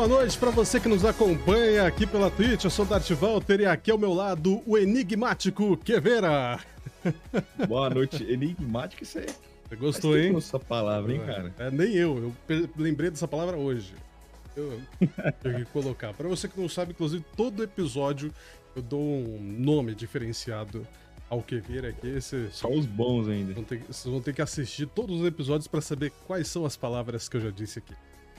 Boa noite para você que nos acompanha aqui pela Twitch. Eu sou o Dart Walter e aqui ao meu lado o enigmático Queveira. Boa noite, enigmático isso aí. Você gostou, hein? essa palavra, hein, cara? É, nem eu, eu lembrei dessa palavra hoje. Eu tenho que colocar. Para você que não sabe, inclusive, todo episódio eu dou um nome diferenciado ao Queveira aqui. Esse, Só os bons ainda. vão ter, vocês vão ter que assistir todos os episódios para saber quais são as palavras que eu já disse aqui.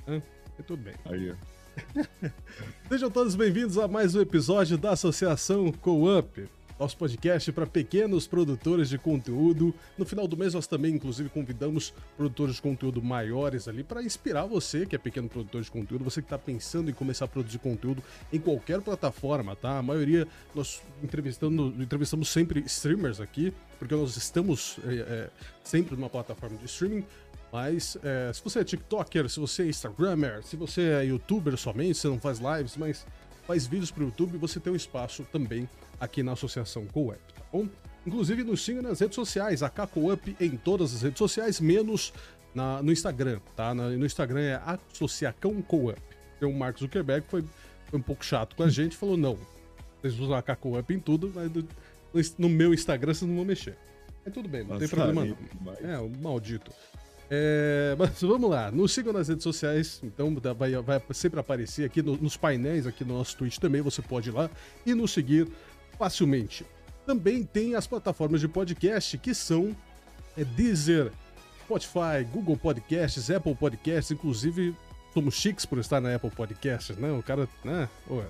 Hã? Muito bem. Aí, ó. Sejam todos bem-vindos a mais um episódio da Associação Co-up, nosso podcast para pequenos produtores de conteúdo. No final do mês, nós também, inclusive, convidamos produtores de conteúdo maiores ali para inspirar você, que é pequeno produtor de conteúdo, você que está pensando em começar a produzir conteúdo em qualquer plataforma, tá? A maioria nós entrevistando, entrevistamos sempre streamers aqui, porque nós estamos é, é, sempre numa plataforma de streaming. Mas é, se você é TikToker, se você é Instagrammer, se você é YouTuber somente, você não faz lives, mas faz vídeos pro YouTube, você tem um espaço também aqui na Associação Co-Up, tá bom? Inclusive nos siga nas redes sociais, a Co-Up em todas as redes sociais, menos na, no Instagram, tá? Na- no Instagram é Associacão Co-Up. Tem o Mark Zuckerberg foi, foi um pouco chato com a gente, falou, não, vocês usam a Co-Up em tudo, mas no, no meu Instagram vocês não vão mexer. Mas tudo bem, não tem problema não. Mas- É, o maldito. É, mas vamos lá, nos sigam nas redes sociais, então vai, vai sempre aparecer aqui no- nos painéis, aqui no nosso Twitch também, você pode ir lá e nos seguir facilmente. Também tem as plataformas de podcast que são é, Deezer, Spotify, Google Podcasts, Apple Podcasts, inclusive somos chiques por estar na Apple Podcasts, né? O cara, né? Ué,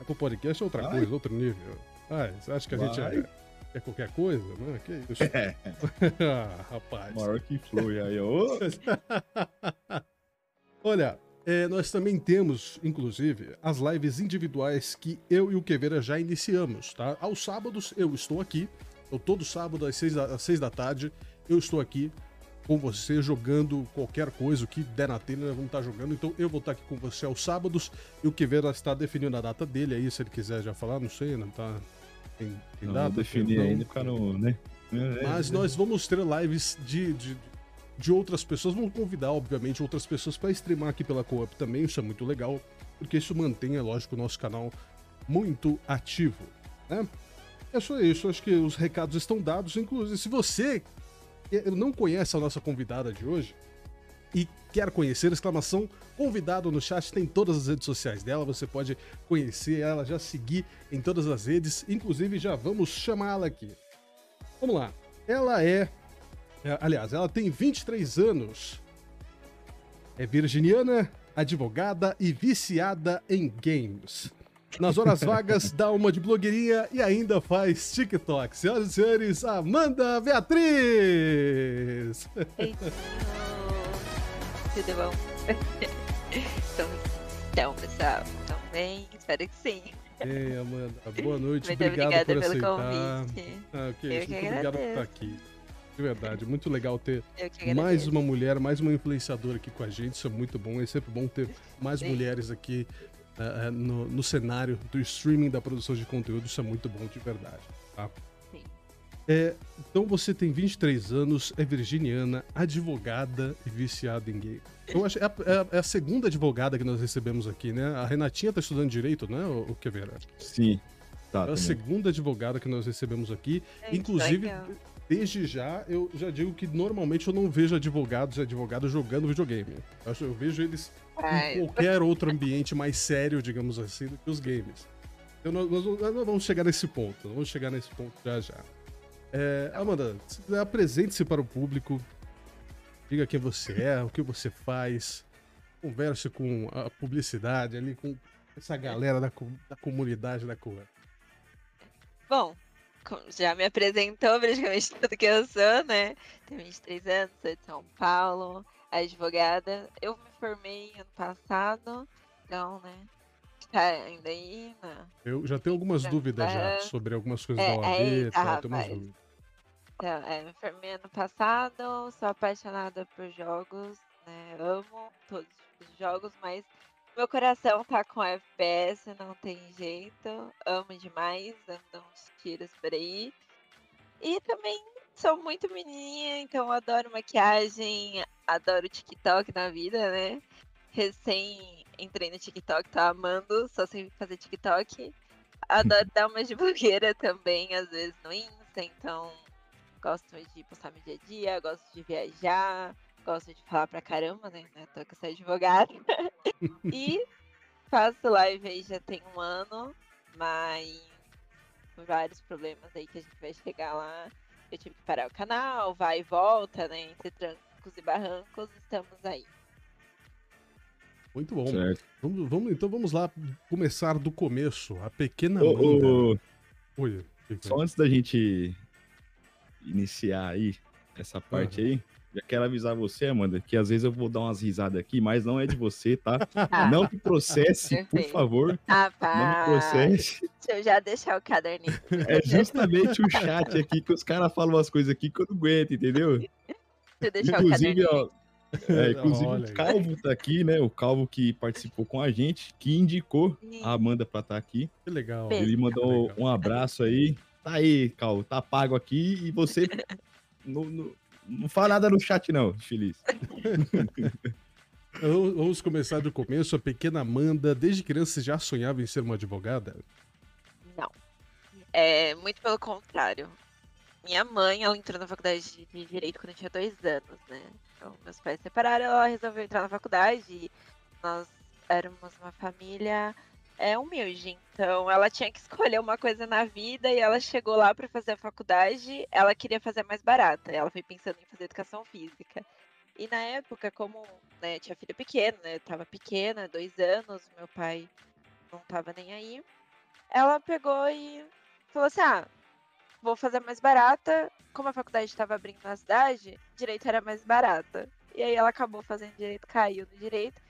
Apple Podcast é outra coisa, outro nível. Ah, você acha que a gente Vai. é, é qualquer coisa, né? Que isso? É, ah, rapaz. maior que flui aí, ó. Olha, é, nós também temos, inclusive, as lives individuais que eu e o Queveira já iniciamos, tá? Aos sábados eu estou aqui, então todo sábado às seis da, às seis da tarde eu estou aqui com você jogando qualquer coisa, o que der na telha, nós vamos estar jogando. Então eu vou estar aqui com você aos sábados e o Queveira está definindo a data dele aí, se ele quiser já falar, não sei, não tá. Tem, tem Não data? definir Não. ainda, ficar no, né? Mas nós vamos ter lives de, de, de outras pessoas. Vamos convidar, obviamente, outras pessoas para streamar aqui pela Co-op também. Isso é muito legal, porque isso mantém, é lógico, o nosso canal muito ativo. Né? É só isso. Acho que os recados estão dados. Inclusive, se você não conhece a nossa convidada de hoje e quer conhecer, exclamação convidado no chat, tem todas as redes sociais dela, você pode conhecer ela, já seguir em todas as redes, inclusive já vamos chamá-la aqui. Vamos lá. Ela é, é, aliás, ela tem 23 anos. É virginiana, advogada e viciada em games. Nas horas vagas, dá uma de blogueirinha e ainda faz TikTok. Senhoras e senhores, Amanda Beatriz! Tudo bom? então, então, pessoal, estão bem? Espero que sim. Ei, Amanda, boa noite. Muito obrigado obrigada por pelo aceitar. convite. Ah, ok, Eu muito que obrigado por estar agradeço. aqui. De verdade, muito legal ter mais agradeço. uma mulher, mais uma influenciadora aqui com a gente. Isso é muito bom. É sempre bom ter mais Sim. mulheres aqui eh, no, no cenário do streaming da produção de conteúdo. Isso é muito bom, de verdade. Tá? É, então você tem 23 anos, é virginiana, advogada e viciada em game. Eu acho é a, é a- é a segunda advogada que nós recebemos aqui, né? A Renatinha tá estudando direito, né, o, Queveira? Sim. Tá, É a também. segunda advogada que nós recebemos aqui. Gente, Inclusive, desde já, eu já digo que normalmente eu não vejo advogados e advogadas jogando videogame. Eu, acho- eu vejo eles Ai, em qualquer outro ambiente mais sério, digamos assim, do que os games. Então nós, nós- nós vamos chegar nesse ponto, nós vamos chegar nesse ponto já já. É, Amanda, apresente-se para o público, diga quem você é, o que você faz, converse com a publicidade ali, com essa galera da, da comunidade da Coa. Bom, já me apresentou praticamente tudo que eu sou, né? Tenho 23 anos, sou de São Paulo, advogada. Eu me formei ano passado, então, né? Tá ainda aí, né? Eu já tenho algumas dúvidas já tá. sobre algumas coisas É, da OAB é, e tal, tá, dúvidas. Então, é, me formei ano passado, sou apaixonada por jogos, né? Amo todos os jogos, mas meu coração tá com FPS, não tem jeito. Amo demais, ando uns tiros por aí. E também sou muito menininha, então adoro maquiagem, adoro TikTok na vida, né? Recém entrei no TikTok, tô amando, só sei fazer TikTok. Adoro dar uma de blogueira também, às vezes no Insta, então gosto de postar meu dia a dia, gosto de viajar, gosto de falar pra caramba, né? né tô eu sou advogada. e faço live aí já tem um ano, mas por vários problemas aí que a gente vai chegar lá. Eu tive que parar o canal, vai e volta, né? Entre trancos e barrancos, estamos aí. Muito bom. Certo. Vamos, vamos- então vamos lá começar do começo. A pequena Ô, Amanda. ô, Oi, que que é? só antes da gente iniciar aí essa parte aí, já quero avisar você, Amanda, que às vezes eu vou dar umas risadas aqui, mas não é de você, tá? Ah, Não me processe, por favor. Não me processe. deixa eu já deixar o caderninho. É justamente o chat aqui que os caras falam umas coisas aqui que eu não aguento, entendeu? Deixa eu deixar o Inclusive, caderninho. ó. é, inclusive Olha o aí. Calvo tá aqui, né? O Calvo que participou com a gente, que indicou a Amanda pra estar aqui. Que legal. Ele mandou Legal. um abraço aí. Tá aí, Calvo, tá pago aqui e você não, não, não fala nada no chat, não, feliz. Vamos vamos começar do começo. A pequena Amanda, desde criança, você já sonhava em ser uma advogada? Não. É, muito pelo contrário. Minha mãe, ela entrou na faculdade de Direito quando eu tinha dois anos, né? Então, meus pais se separaram, ela resolveu entrar na faculdade e nós éramos uma família é, humilde. Então, ela tinha que escolher uma coisa na vida e ela chegou lá para fazer a faculdade, ela queria fazer mais barata. Ela foi pensando em fazer educação física. E na época, como né, tinha filho pequeno, né? Tava pequena, dois anos, meu pai não tava nem aí ela pegou e falou assim: ah, vou fazer mais barata. Como a faculdade estava abrindo na cidade, direito era mais barata. E aí ela acabou fazendo direito, caiu no direito.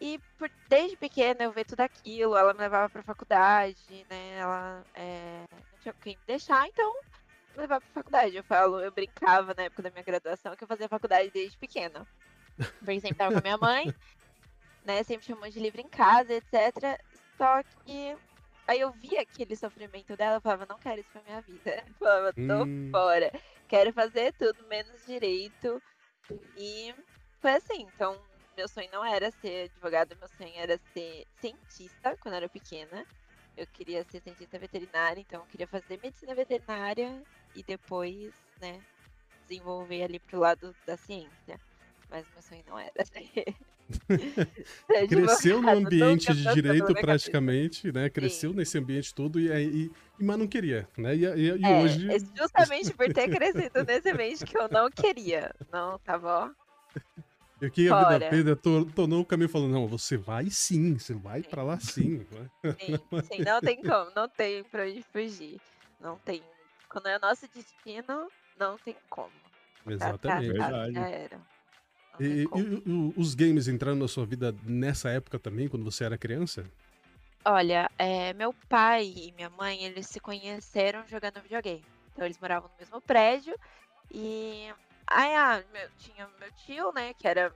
E por- desde pequena eu ver tudo aquilo, ela me levava pra faculdade, né? Ela é, não tinha quem me deixar, então me levava pra faculdade. Eu falo, eu brincava na época da minha graduação que eu fazia faculdade desde pequena. Porque sempre tava com a minha mãe, né? Sempre monte de livro em casa, etc. Só que Aí eu via aquele sofrimento dela, eu falava, não quero isso pra minha vida. Eu falava, tô Hum. fora. Quero fazer tudo, menos direito. E foi assim. Então, meu sonho não era ser advogada, meu sonho era ser cientista quando eu era pequena. Eu queria ser cientista veterinária, então eu queria fazer medicina veterinária e depois, né, desenvolver ali pro lado da ciência. Mas meu sonho não era ser. Cresceu no ambiente de direito praticamente, né? Cresceu nesse ambiente todo e aí, e- mas não queria, né? E, e- e É, hoje. é justamente por ter crescido nesse ambiente que eu não queria. Não, tava, ó. Eu que a vida. Pedro to- tornou o caminho falando, não, você vai sim, você vai pra lá sim. Sim, sim, não tem como, não tem pra onde fugir. Não tem. Quando é o nosso destino, não tem como. Tá Exatamente. tratado, Verdade. Já era. E, e- e os games entraram na sua vida nessa época também, quando você era criança? Olha, é, meu pai e minha mãe, eles se conheceram jogando videogame. Então eles moravam no mesmo prédio e aí ah, meu- tinha meu tio, né, que era,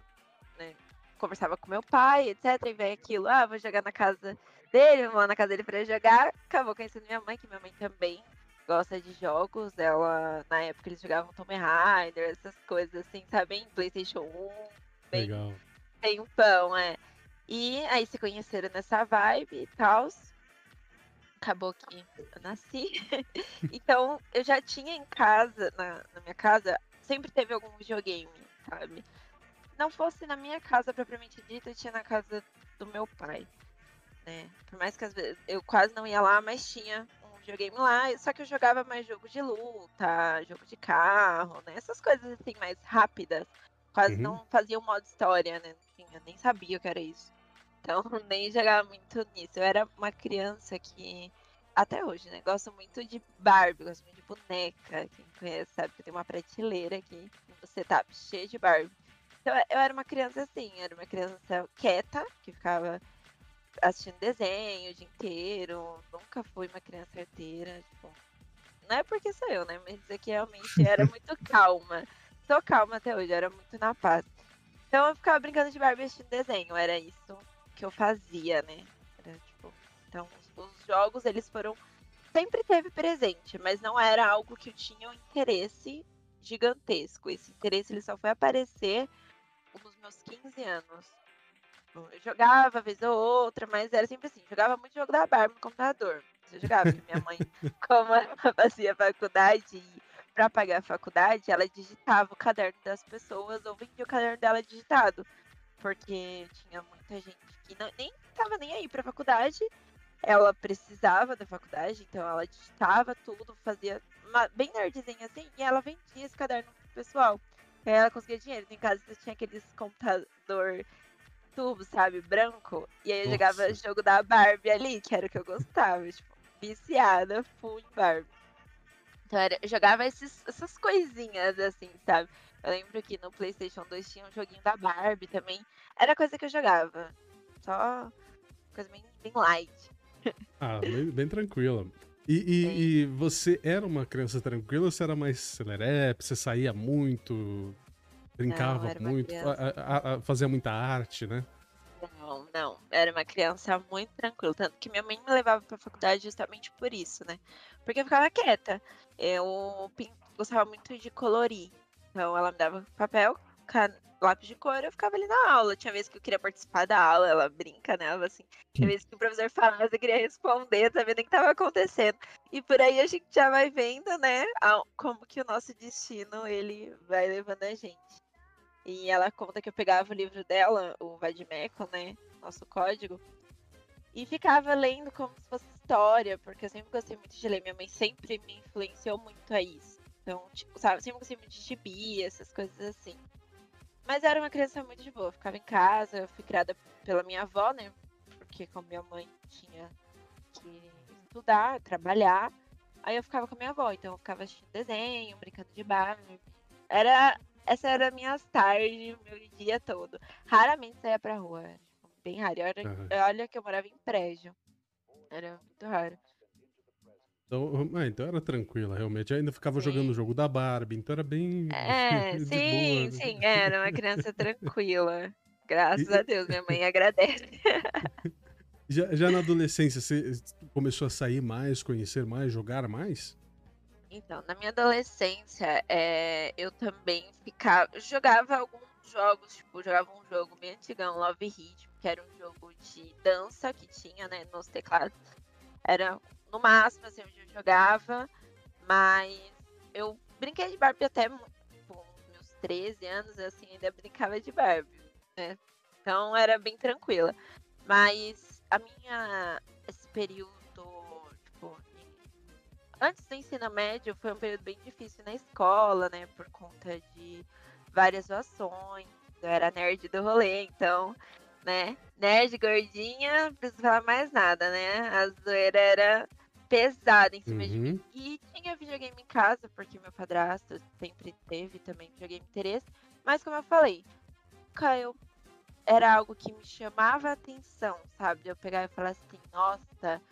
né, conversava com meu pai, etc, e veio aquilo, ah, vou jogar na casa dele, vou lá na casa dele pra jogar. Acabou conhecendo minha mãe, que minha mãe também gosta de jogos. Ela, na época, eles jogavam Tomb Raider, essas coisas assim, sabe? Playstation 1, bem Legal. tempão, é. E aí se conheceram nessa vibe e tal. Acabou que eu nasci. então eu já tinha em casa, na, na minha casa, sempre teve algum videogame, sabe? Não fosse na minha casa propriamente dita, eu tinha na casa do meu pai. Né? Por mais que às vezes eu quase não ia lá, mas tinha um videogame lá. Só que eu jogava mais jogo de luta, jogo de carro, né? Essas coisas assim mais rápidas. Quase Uhum. não fazia o modo história, né? Tinha, nem sabia o que era isso. Então nem jogava muito nisso. Eu era uma criança que, até hoje, né? Gosto muito de Barbie, gosto muito de boneca. Quem conhece sabe que tenho uma prateleira aqui no setup cheia de Barbie. Então eu era uma criança assim, era uma criança quieta, que ficava assistindo desenho o dia inteiro. Nunca fui uma criança arteira. Tipo, não é porque sou eu, né? Mas é que realmente era muito calma. Sou calma até hoje, era muito na paz. Então eu ficava brincando de Barbie assistindo desenho, era isso que eu fazia, né? Era, tipo, então os, os jogos eles foram sempre teve presente, mas não era algo que eu tinha um interesse gigantesco. Esse interesse ele só foi aparecer nos meus 15 anos. Eu jogava vez ou outra, mas era sempre assim, jogava muito jogo da Barbie no computador. Eu jogava, porque minha mãe, como ela fazia faculdade e para pagar a faculdade, ela digitava o caderno das pessoas ou vendia o caderno dela digitado. Porque tinha muita gente que não, nem estava nem aí para faculdade. Ela precisava da faculdade, então ela digitava tudo, fazia uma, bem nerdzinha assim, e ela vendia esse caderno pro pessoal. Aí ela conseguia dinheiro. Em casa tinha aqueles computador tubo, sabe, branco. E aí eu Nossa. jogava jogo da Barbie ali, que era o que eu gostava, tipo, viciada, full em Barbie. Então era, eu jogava esses, essas coisinhas assim, sabe? Eu lembro que no PlayStation 2 tinha um joguinho da Barbie também. Era coisa que eu jogava. Só coisa bem, bem light. Ah, bem, bem tranquila. E, e, e, você era uma criança tranquila ou você era mais celerepe? Você saía muito? Brincava não, muito? A, a, a, fazia muita arte, né? Não, não. Era uma criança muito tranquila. Tanto que minha mãe me levava pra faculdade justamente por isso, né? Porque eu ficava quieta. Eu gostava muito de colorir. Então ela me dava papel, lápis de cor, eu ficava ali na aula. Tinha vezes que eu queria participar da aula, ela brinca, né? Ela, assim, tinha vezes que o professor falava, eu queria responder, sabendo o que estava acontecendo. E por aí a gente já vai vendo, né, como que o nosso destino, ele vai levando a gente. E ela conta que eu pegava o livro dela, o Vadimeco, né, nosso código, e ficava lendo como se fosse história, porque eu sempre gostei muito de ler. Minha mãe sempre me influenciou muito a isso. Então, tipo, sabe, sempre gostei muito de gibi, essas coisas assim. Mas era uma criança muito de boa, ficava em casa, eu fui criada pela minha avó, né? Porque como minha mãe tinha que estudar, trabalhar, aí eu ficava com a minha avó, então eu ficava assistindo desenho, brincando de Barbie. Era, essa era a minha tarde, meu dia todo. Raramente saía pra rua, tipo, bem raro. Olha, uhum. olha que eu morava em prédio. Era muito raro. Então, ah, então era tranquila, realmente. Eu ainda ficava sim. jogando o jogo da Barbie, então era bem. É, sim, boa. Né? sim, era uma criança tranquila. Graças e... a Deus, minha mãe agradece. já, já na adolescência, você começou a sair mais, conhecer mais, jogar mais? Então, na minha adolescência, é, eu também ficava. jogava alguns jogos, tipo, jogava um jogo bem antigão, Love Hit, que era um jogo de dança que tinha, né, nos teclados. Era no máximo, assim, eu jogava, mas eu brinquei de Barbie até com meus 13 anos, assim, ainda brincava de Barbie, né? Então era bem tranquila. Mas a minha. Esse período, tipo, antes do ensino médio foi um período bem difícil na escola, né? Por conta de várias zoações. Eu era nerd do rolê, então, né? Nerd gordinha, não precisa falar mais nada, né? A zoeira era pesada em cima uhum. de mim. E tinha videogame em casa, porque meu padrasto sempre teve também videogame interesse. Mas como eu falei, eu era algo que me chamava a atenção, sabe? Eu pegar e falar assim, nossa,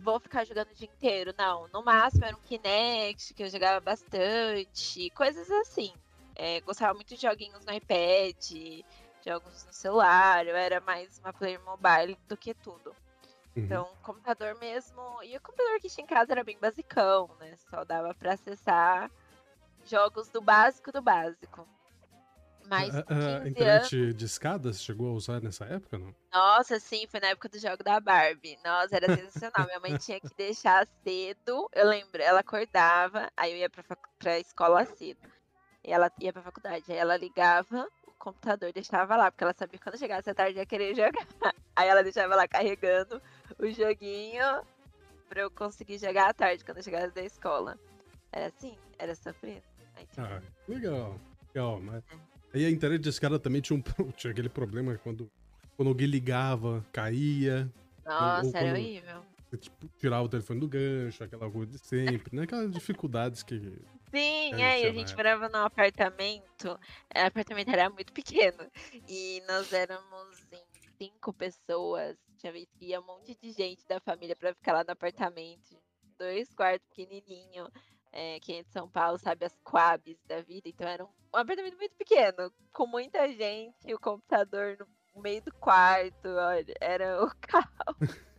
vou ficar jogando o dia inteiro. Não, no máximo era um Kinect, que eu jogava bastante, coisas assim. É, gostava muito de joguinhos no iPad, jogos no celular, eu era mais uma player mobile do que tudo. Uhum. Então, computador mesmo. E o computador que tinha em casa era bem basicão, né? Só dava para acessar jogos do básico do básico. Mas. A, a, a internet anos... de escadas chegou a usar nessa época, não? Nossa, sim, foi na época do jogo da Barbie. Nossa, era sensacional. Minha mãe tinha que deixar cedo. Eu lembro, ela acordava, aí eu ia pra, pra escola cedo. E ela ia pra faculdade. Aí ela ligava o computador e deixava lá, porque ela sabia que quando chegasse a tarde ia querer jogar. Aí ela deixava lá carregando o joguinho pra eu conseguir jogar à tarde, quando eu chegasse da escola. Era assim, era sofrido. Aí, tipo... Ah, legal. Legal, mas. É. Aí a internet desse cara também tinha, um, tinha aquele problema quando, quando alguém ligava, caía. Nossa, ou, ou era horrível. Tipo, tirar o telefone do gancho, aquela coisa de sempre, né? Aquelas dificuldades que. Sim, é, e a gente morava num apartamento. O apartamento era muito pequeno. E nós éramos em cinco pessoas. Tinha vez que ia um monte de gente da família para ficar lá no apartamento. Dois quartos pequenininho. É, quem é de São Paulo sabe as quabs da vida. Então era um, um apartamento muito pequeno, com muita gente, o computador no meio do quarto. Olha, era o caos.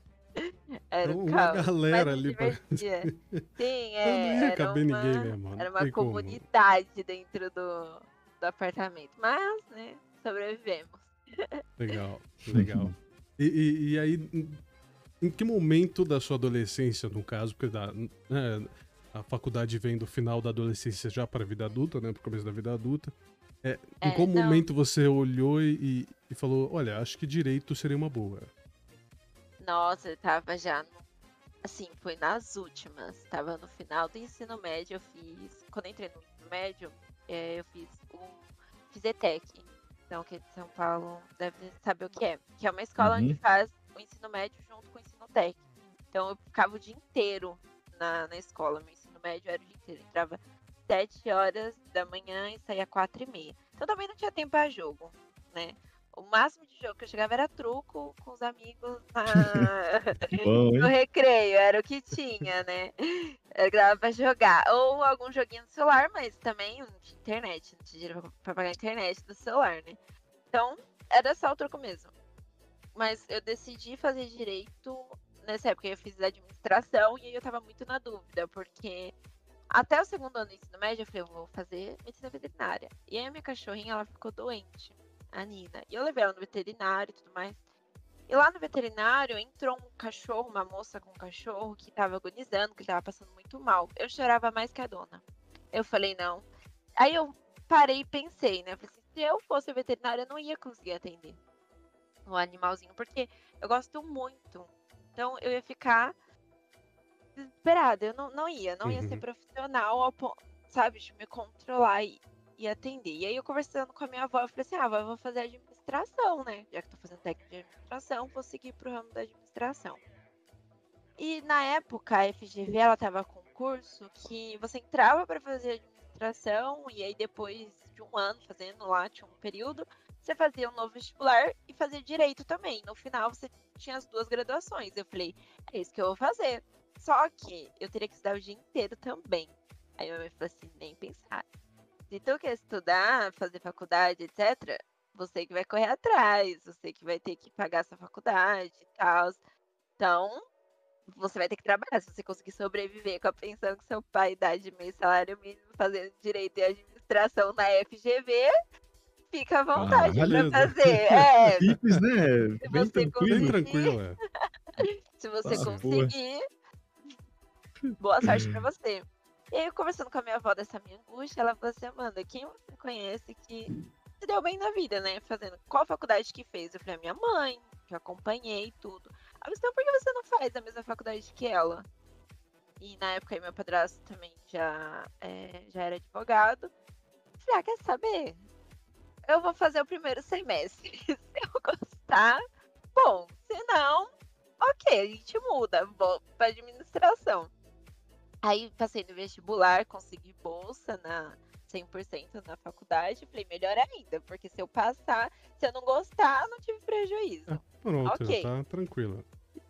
Era uma caos, galera ali para Sim, é. Não ia caber uma, ninguém mesmo. Era uma comunidade como. dentro do, do apartamento. Mas, né, sobrevivemos. Legal, legal. E, e, e aí, em- em que momento da sua adolescência, no caso, porque da, né, a faculdade vem do final da adolescência já para a vida adulta, né? Pro começo da vida adulta. É, em É, qual não. momento você olhou e, e falou, olha, acho que direito seria uma boa? Nossa, eu tava já. no- Assim, foi nas últimas. Tava no final do ensino médio, eu fiz. Quando eu entrei no ensino médio, eh, eu fiz o. Fiz ETEC. Então, que é de São Paulo deve saber o que é. Que é uma escola onde Uhum. faz o ensino médio junto com o ensino técnico. Então, eu ficava o dia inteiro na, na escola. Meu ensino médio era o dia inteiro. Entrava 7 horas da manhã e saía 4 e meia. Então, também não tinha tempo pra jogo, né? O máximo de jogo que eu chegava era truco com os amigos na, Bom, no recreio, era o que tinha, né? Era o que dava pra jogar. Ou algum joguinho no celular, mas também tinha internet, não tinha dinheiro pra- pagar a internet do celular, né? Então, era só o troco mesmo. Mas eu decidi fazer direito nessa época. Eu fiz administração e aí eu tava muito na dúvida, porque até o segundo ano do ensino médio eu falei, eu vou fazer medicina veterinária. E aí a minha cachorrinha, ela ficou doente, a Nina. E eu levei ela no veterinário e tudo mais. E lá no veterinário entrou um cachorro, uma moça com um cachorro que tava agonizando, que tava passando muito mal. Eu chorava mais que a dona. Eu falei, não. Aí eu parei e pensei, né? Eu falei assim, se eu fosse veterinária, eu não ia conseguir atender o animalzinho, porque eu gosto muito. Então eu ia ficar desesperada. Eu não, não ia, não ia ser Uhum. profissional ao ponto, sabe, de me controlar e, e atender. E aí eu conversando com a minha avó, eu falei assim, ah, avó, vou fazer administração, né? Já que tô fazendo técnico de administração, vou seguir pro ramo da administração. E na época a FGV ela tava com um curso que você entrava para fazer administração e aí depois de um ano fazendo lá, tinha um período, você fazia um novo vestibular e fazia direito também. No final você tinha as duas graduações. Eu falei, é isso que eu vou fazer. Só que eu teria que estudar o dia inteiro também. Aí minha mãe falou assim, nem pensar. Se tu quer estudar, fazer faculdade, etc., você que vai correr atrás, você que vai ter que pagar sua faculdade e tal. Então, você vai ter que trabalhar. Se você conseguir sobreviver com a pensão que seu pai dá de mês salário mínimo fazendo direito e administração na FGV, fica à vontade Ah, pra beleza. fazer. É, Simples, né? Se Bem você Bem tranquilo. tranquilo, é. se você Ah, boa. conseguir, boa sorte pra você. E aí, conversando com a minha avó dessa minha angústia, ela falou assim, Amanda, quem você conhece que se deu bem na vida, né? Fazendo qual faculdade que fez? Eu falei, minha mãe, que acompanhei tudo. Ela disse, então por que você não faz a mesma faculdade que ela? E na época meu padrasto também já, é, já era advogado. Eu falei, ah, quer saber? Eu vou fazer o primeiro semestre. se eu gostar, bom. Se não, ok, a gente muda, vou pra administração. Aí passei no vestibular, consegui bolsa na 100% na faculdade. Falei, melhor ainda, porque se eu passar, se eu não gostar, não tive prejuízo. Pronto, Ok. tá tranquilo.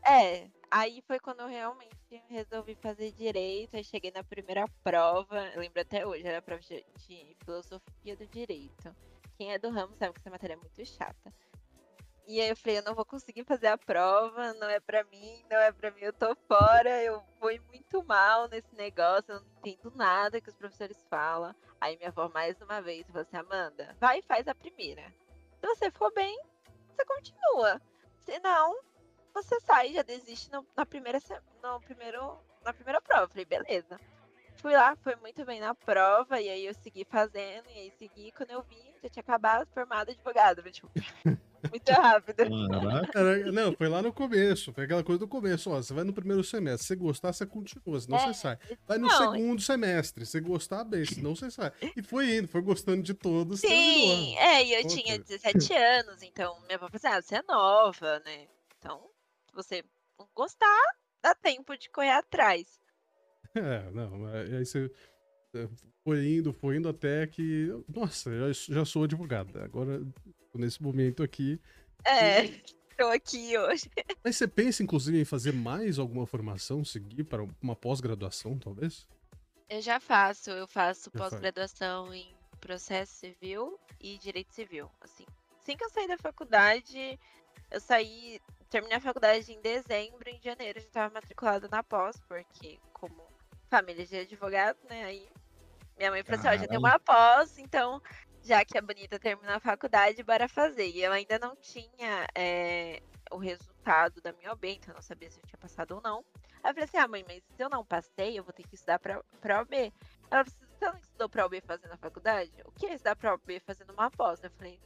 É, aí foi quando eu realmente resolvi fazer direito. Aí cheguei na primeira prova, lembro até hoje, era a prova de filosofia do direito. Quem é do ramo sabe que essa matéria é muito chata. E aí eu falei, eu não vou conseguir fazer a prova, não é pra mim, não é pra mim, eu tô fora, eu fui muito mal nesse negócio, eu não entendo nada que os professores falam. Aí minha avó mais uma vez falou assim, Amanda, vai e faz a primeira. Se você for bem, você continua. Se não, você sai, já desiste no, na primeira no primeiro, na primeira prova. Falei, beleza. Fui lá, foi muito bem na prova, e aí eu segui fazendo, e aí segui, quando eu vi, já tinha acabado formada advogada. Tipo, muito rápido. Caraca. Não, foi lá no começo, foi aquela coisa do começo, ó, você vai no primeiro semestre, se você gostar, você continua, senão É, você sai. Vai no não, segundo semestre, se você gostar, bem, senão você sai. E foi indo, foi gostando de todos, Sim, terminou. é, e eu tinha 17 anos, então minha avó falou assim, ah, você é nova, né? Então, se você não gostar, dá tempo de correr atrás. É, não, aí você foi indo, foi indo até que, nossa, já, já sou advogada, agora, nesse momento aqui. É, tô aqui hoje. Mas você pensa, inclusive, em fazer mais alguma formação, seguir para uma pós-graduação, talvez? Eu já faço, eu faço pós-graduação em processo civil e direito civil, assim. Assim que eu saí da faculdade, eu saí, terminei a faculdade em dezembro, em janeiro eu já estava matriculada na pós, porque como família de advogado, né, aí minha mãe falou assim, ó, já tem uma pós, então já que a Bonita terminou a faculdade, bora fazer. E eu ainda não tinha é, o resultado da minha OB, então eu não sabia se eu tinha passado ou não. Aí eu falei assim, ah, mãe, mas se eu não passei, eu vou ter que estudar pra, pra OB. Ela falou, você não estudou pra OB fazendo a faculdade? O que é estudar pra OB fazendo uma pós? Eu falei,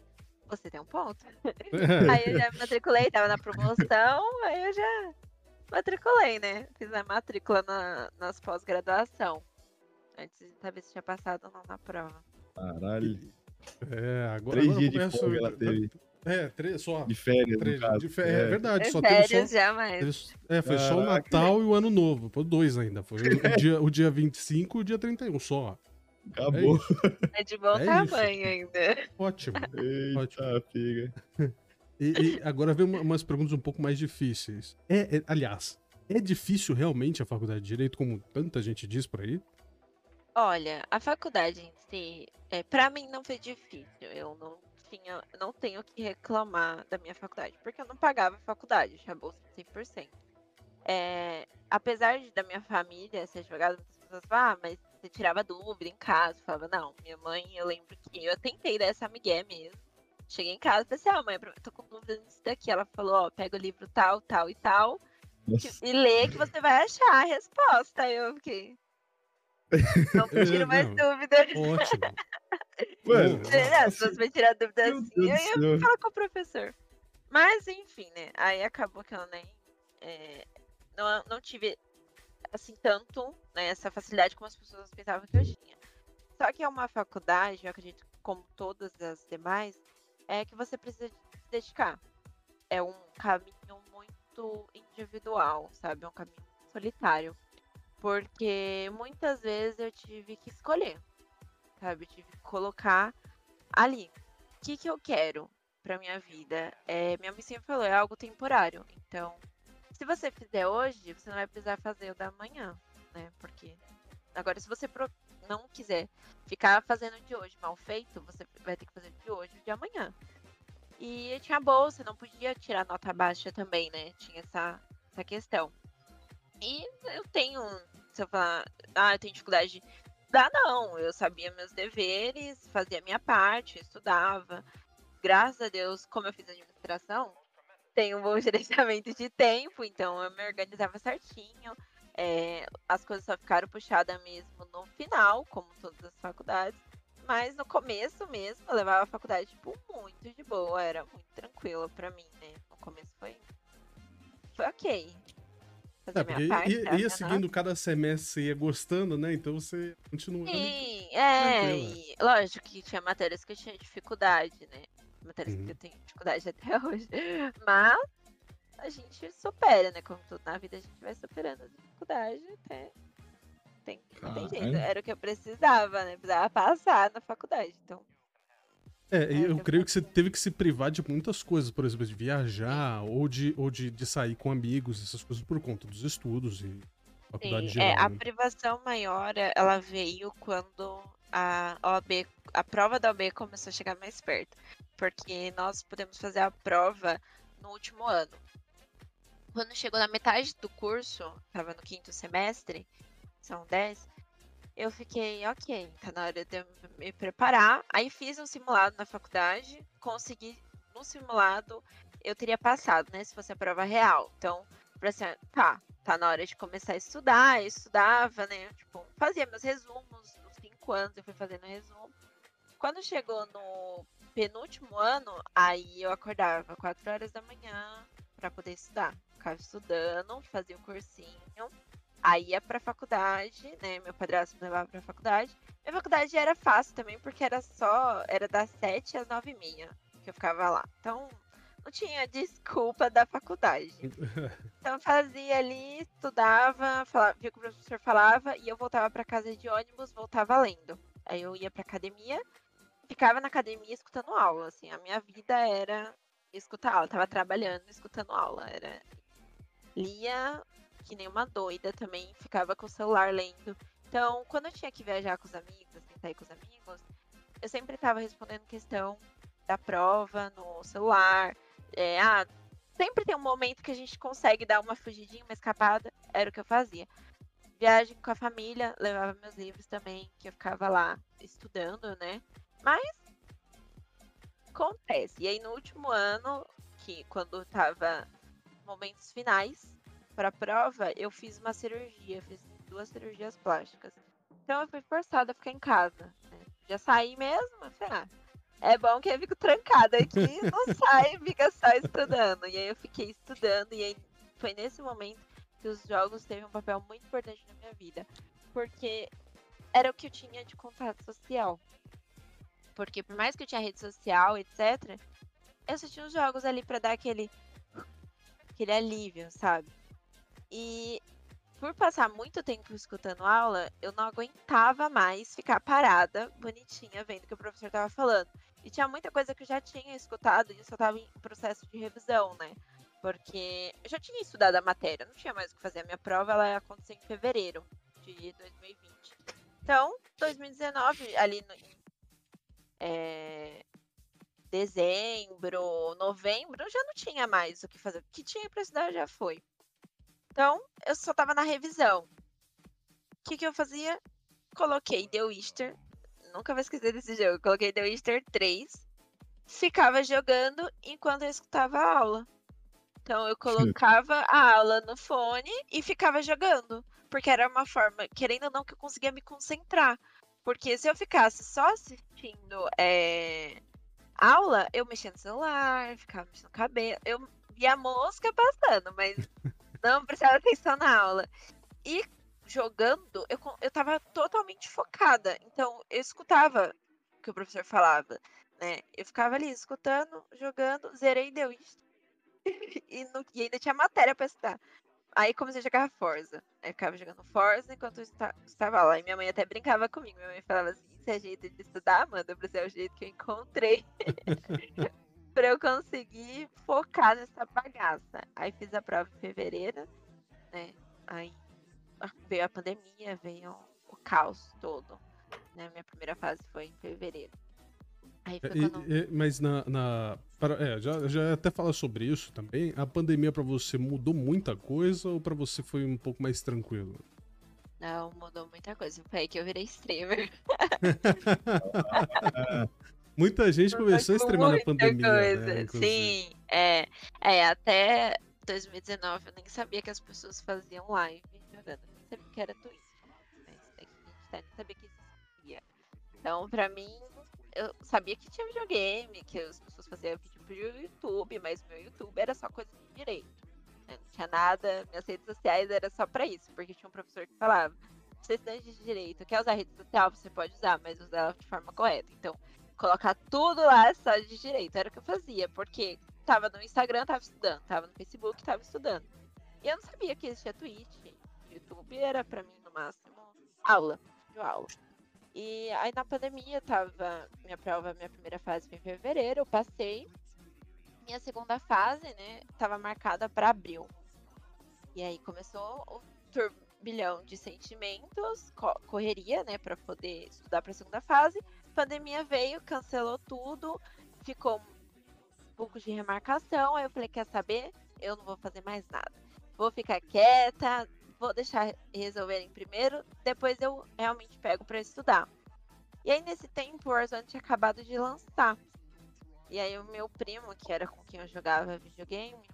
você tem um ponto. aí eu já me matriculei, tava na promoção, aí eu já matriculei, né? Fiz a matrícula na, nas pós-graduação. Antes de saber se tinha passado ou não na prova. Caralho. É, agora, Três agora dias de folga ela teve. É, três só. De férias, Três, no caso. de férias, é. verdade, É só teve férias só. jamais. teve- É, foi só o Caraca. Natal e o Ano Novo. Foi dois ainda. Foi o dia, o dia 25 e o dia 31 só. Acabou. É de bom É isso. tamanho ainda. Ótimo. Eita, figa. E, e agora vem uma- umas perguntas um pouco mais difíceis. É, é- aliás, é difícil realmente a faculdade de Direito, como tanta gente diz por aí? Olha, a faculdade em si, é, para mim não foi difícil. Eu não tinha, não tenho o que reclamar da minha faculdade, porque eu não pagava a faculdade, tinha bolsa de 100%. É, apesar de da minha família ser advogada, muitas pessoas falam, ah, mas você tirava dúvida em casa. Falava, não, minha mãe, eu lembro que eu tentei dar essa migué mesmo. Cheguei em casa e falei assim, ah, mãe, tô com dúvida nisso daqui. Ela falou, ó, pega o livro tal, tal e tal, que- e lê que você vai achar a resposta. Aí eu fiquei. Não tiro mais Não. dúvida. Ótimo. Mano, É, se você vai tirar dúvida Meu assim, eu ia falar com o professor. Mas, enfim, né? Aí acabou que eu nem. é, não, não tive, assim, tanto né, essa facilidade como as pessoas pensavam que eu tinha. Só que é uma faculdade, eu acredito, que como todas as demais, é que você precisa se dedicar. É um caminho muito individual, sabe? É um caminho solitário. Porque muitas vezes eu tive que escolher, sabe? Eu tive que colocar ali. O que, que eu quero pra minha vida? É, minha mãe sempre falou, é algo temporário. Então, se você fizer hoje, você não vai precisar fazer o da manhã, né? Porque agora, se você pro- não quiser ficar fazendo de hoje mal feito, você vai ter que fazer de hoje de amanhã. E tinha bolsa, não podia tirar nota baixa também, né? Tinha essa, essa questão. E eu tenho, se eu falar, ah, eu tenho dificuldade de não. Eu sabia meus deveres, fazia minha parte, estudava. Graças a Deus, como eu fiz administração, tenho um bom gerenciamento de tempo, então eu me organizava certinho. É, as coisas só ficaram puxadas mesmo no final, como todas as faculdades. Mas no começo mesmo, eu levava a faculdade, tipo, muito de boa, era muito tranquilo pra mim, né? No começo foi. Foi ok. Fazer É, minha parte, ia, tá? ia Aham. seguindo cada semestre, você ia gostando, né? Então você continua. ali. Sim, é. E, lógico que tinha matérias que eu tinha dificuldade, né? Matérias Uhum. que eu tenho dificuldade até hoje. Mas a gente supera, né? Como tudo na vida, a gente vai superando as dificuldades até. Tem, tem jeito. Era o que eu precisava, né? Precisava passar na faculdade. Então, É, É, eu eu creio que você teve que se privar de muitas coisas, por exemplo, de viajar ou de, ou de, de sair com amigos, essas coisas por conta dos estudos e faculdade sim, é, geral. a né? privação maior, ela veio quando a OAB, a prova da OAB começou a chegar mais perto. Porque nós podemos fazer a prova no último ano. Quando chegou na metade do curso, tava no quinto semestre, são 10, eu fiquei, ok, tá na hora de eu me preparar. Aí fiz um simulado na faculdade, consegui, no simulado, eu teria passado, né, se fosse a prova real. Então, assim, ah, tá, tá na hora de começar a estudar, eu estudava, né, tipo, fazia meus resumos, nos cinco anos eu fui fazendo resumo. Quando chegou no penúltimo ano, aí eu acordava 4 horas da manhã para poder estudar. Ficava estudando, fazia o cursinho, aí ia pra faculdade, né? Meu padrasto me levava pra faculdade. Minha faculdade era fácil também, porque era só, era das 7 às 9 e meia que eu ficava lá. Então, não tinha desculpa da faculdade. Então, eu fazia ali, estudava, falava, via o que o professor falava, e eu voltava pra casa de ônibus, voltava lendo. Aí eu ia pra academia, ficava na academia escutando aula, assim, a minha vida era escutar aula, tava trabalhando, escutando aula, era lia que nem uma doida também, ficava com o celular lendo. Então, quando eu tinha que viajar com os amigos, sair com os amigos, eu sempre tava respondendo questão da prova no celular. É, ah, sempre tem um momento que a gente consegue dar uma fugidinha, uma escapada, era o que eu fazia. Viagem com a família, levava meus livros também, que eu ficava lá estudando, né? Mas acontece? E aí no último ano, que quando tava momentos finais para a prova, eu fiz uma cirurgia, fiz duas cirurgias plásticas. Então eu fui forçada a ficar em casa. Né? Já saí mesmo, sei lá. É bom que eu fico trancada aqui, não sai, fica só estudando. E aí eu fiquei estudando, e aí foi nesse momento que os jogos teve um papel muito importante na minha vida. Porque era o que eu tinha de contato social. Porque por mais que eu tinha rede social, etc., eu só tinha os jogos ali para dar aquele aquele alívio, sabe? E por passar muito tempo escutando aula, eu não aguentava mais ficar parada, bonitinha, vendo o que o professor estava falando. E tinha muita coisa que eu já tinha escutado e eu só estava em processo de revisão, né? Porque eu já tinha estudado a matéria, não tinha mais o que fazer. A minha prova ela ia acontecer em fevereiro de 2020. Então, 2019, ali no, é, dezembro, novembro, já não tinha mais o que fazer. O que tinha para estudar já foi. Então, eu só tava na revisão. O que, que eu fazia? Coloquei The Witcher. Nunca vou esquecer desse jogo. Coloquei The Witcher 3. Ficava jogando enquanto eu escutava a aula. Então eu colocava a aula no fone e ficava jogando. Porque era uma forma, querendo ou não, que eu conseguia me concentrar. Porque se eu ficasse só assistindo é, aula, eu mexia no celular, ficava mexendo no cabelo. Eu via a mosca passando, mas não prestava atenção na aula. E jogando, eu, eu tava totalmente focada. Então, eu escutava o que o professor falava, né? Eu ficava ali escutando, jogando, zerei deu isso. e, no, e ainda tinha matéria para estudar. Aí comecei a jogar Forza. Aí ficava jogando Forza enquanto eu estava lá. E minha mãe até brincava comigo. Minha mãe falava assim: Isso é jeito de estudar, Amanda? Pra ser é o jeito que eu encontrei. pra eu conseguir focar nessa bagaça. Aí fiz a prova em fevereiro, né? Aí veio a pandemia, veio o caos todo. Né? Minha primeira fase foi em fevereiro. Aí foi quando... e, mas na. na para, é, já, já até falar sobre isso também. A pandemia para você mudou muita coisa ou para você foi um pouco mais tranquilo? Não, mudou muita coisa. Foi aí que eu virei streamer. muita gente começou a streamar na pandemia. Né, Sim, é, é. Até 2019 eu nem sabia que as pessoas faziam live jogando. Eu nem sabia que era Twitch. Mas a gente nem sabia que existia. Então, pra mim, eu sabia que tinha videogame, que as pessoas faziam vídeo pro YouTube, mas meu YouTube era só coisa de direito. Né? Não tinha nada, minhas redes sociais era só para isso, porque tinha um professor que falava: você estudante de direito, quer usar rede social, você pode usar, mas usar ela de forma correta. Então, colocar tudo lá só de direito era o que eu fazia, porque tava no Instagram, tava estudando, tava no Facebook, tava estudando. E eu não sabia que existia Twitch, YouTube era para mim no máximo aula, de aula. E aí na pandemia tava. Minha prova, minha primeira fase foi em fevereiro, eu passei. Minha segunda fase, né, tava marcada para abril. E aí começou o turbilhão de sentimentos, co correria, né, para poder estudar para a segunda fase. Pandemia veio, cancelou tudo, ficou um pouco de remarcação. Aí eu falei: quer saber? Eu não vou fazer mais nada. Vou ficar quieta, vou deixar resolverem primeiro, depois eu realmente pego para estudar. E aí nesse tempo o Warzone tinha acabado de lançar. E aí o meu primo, que era com quem eu jogava videogame,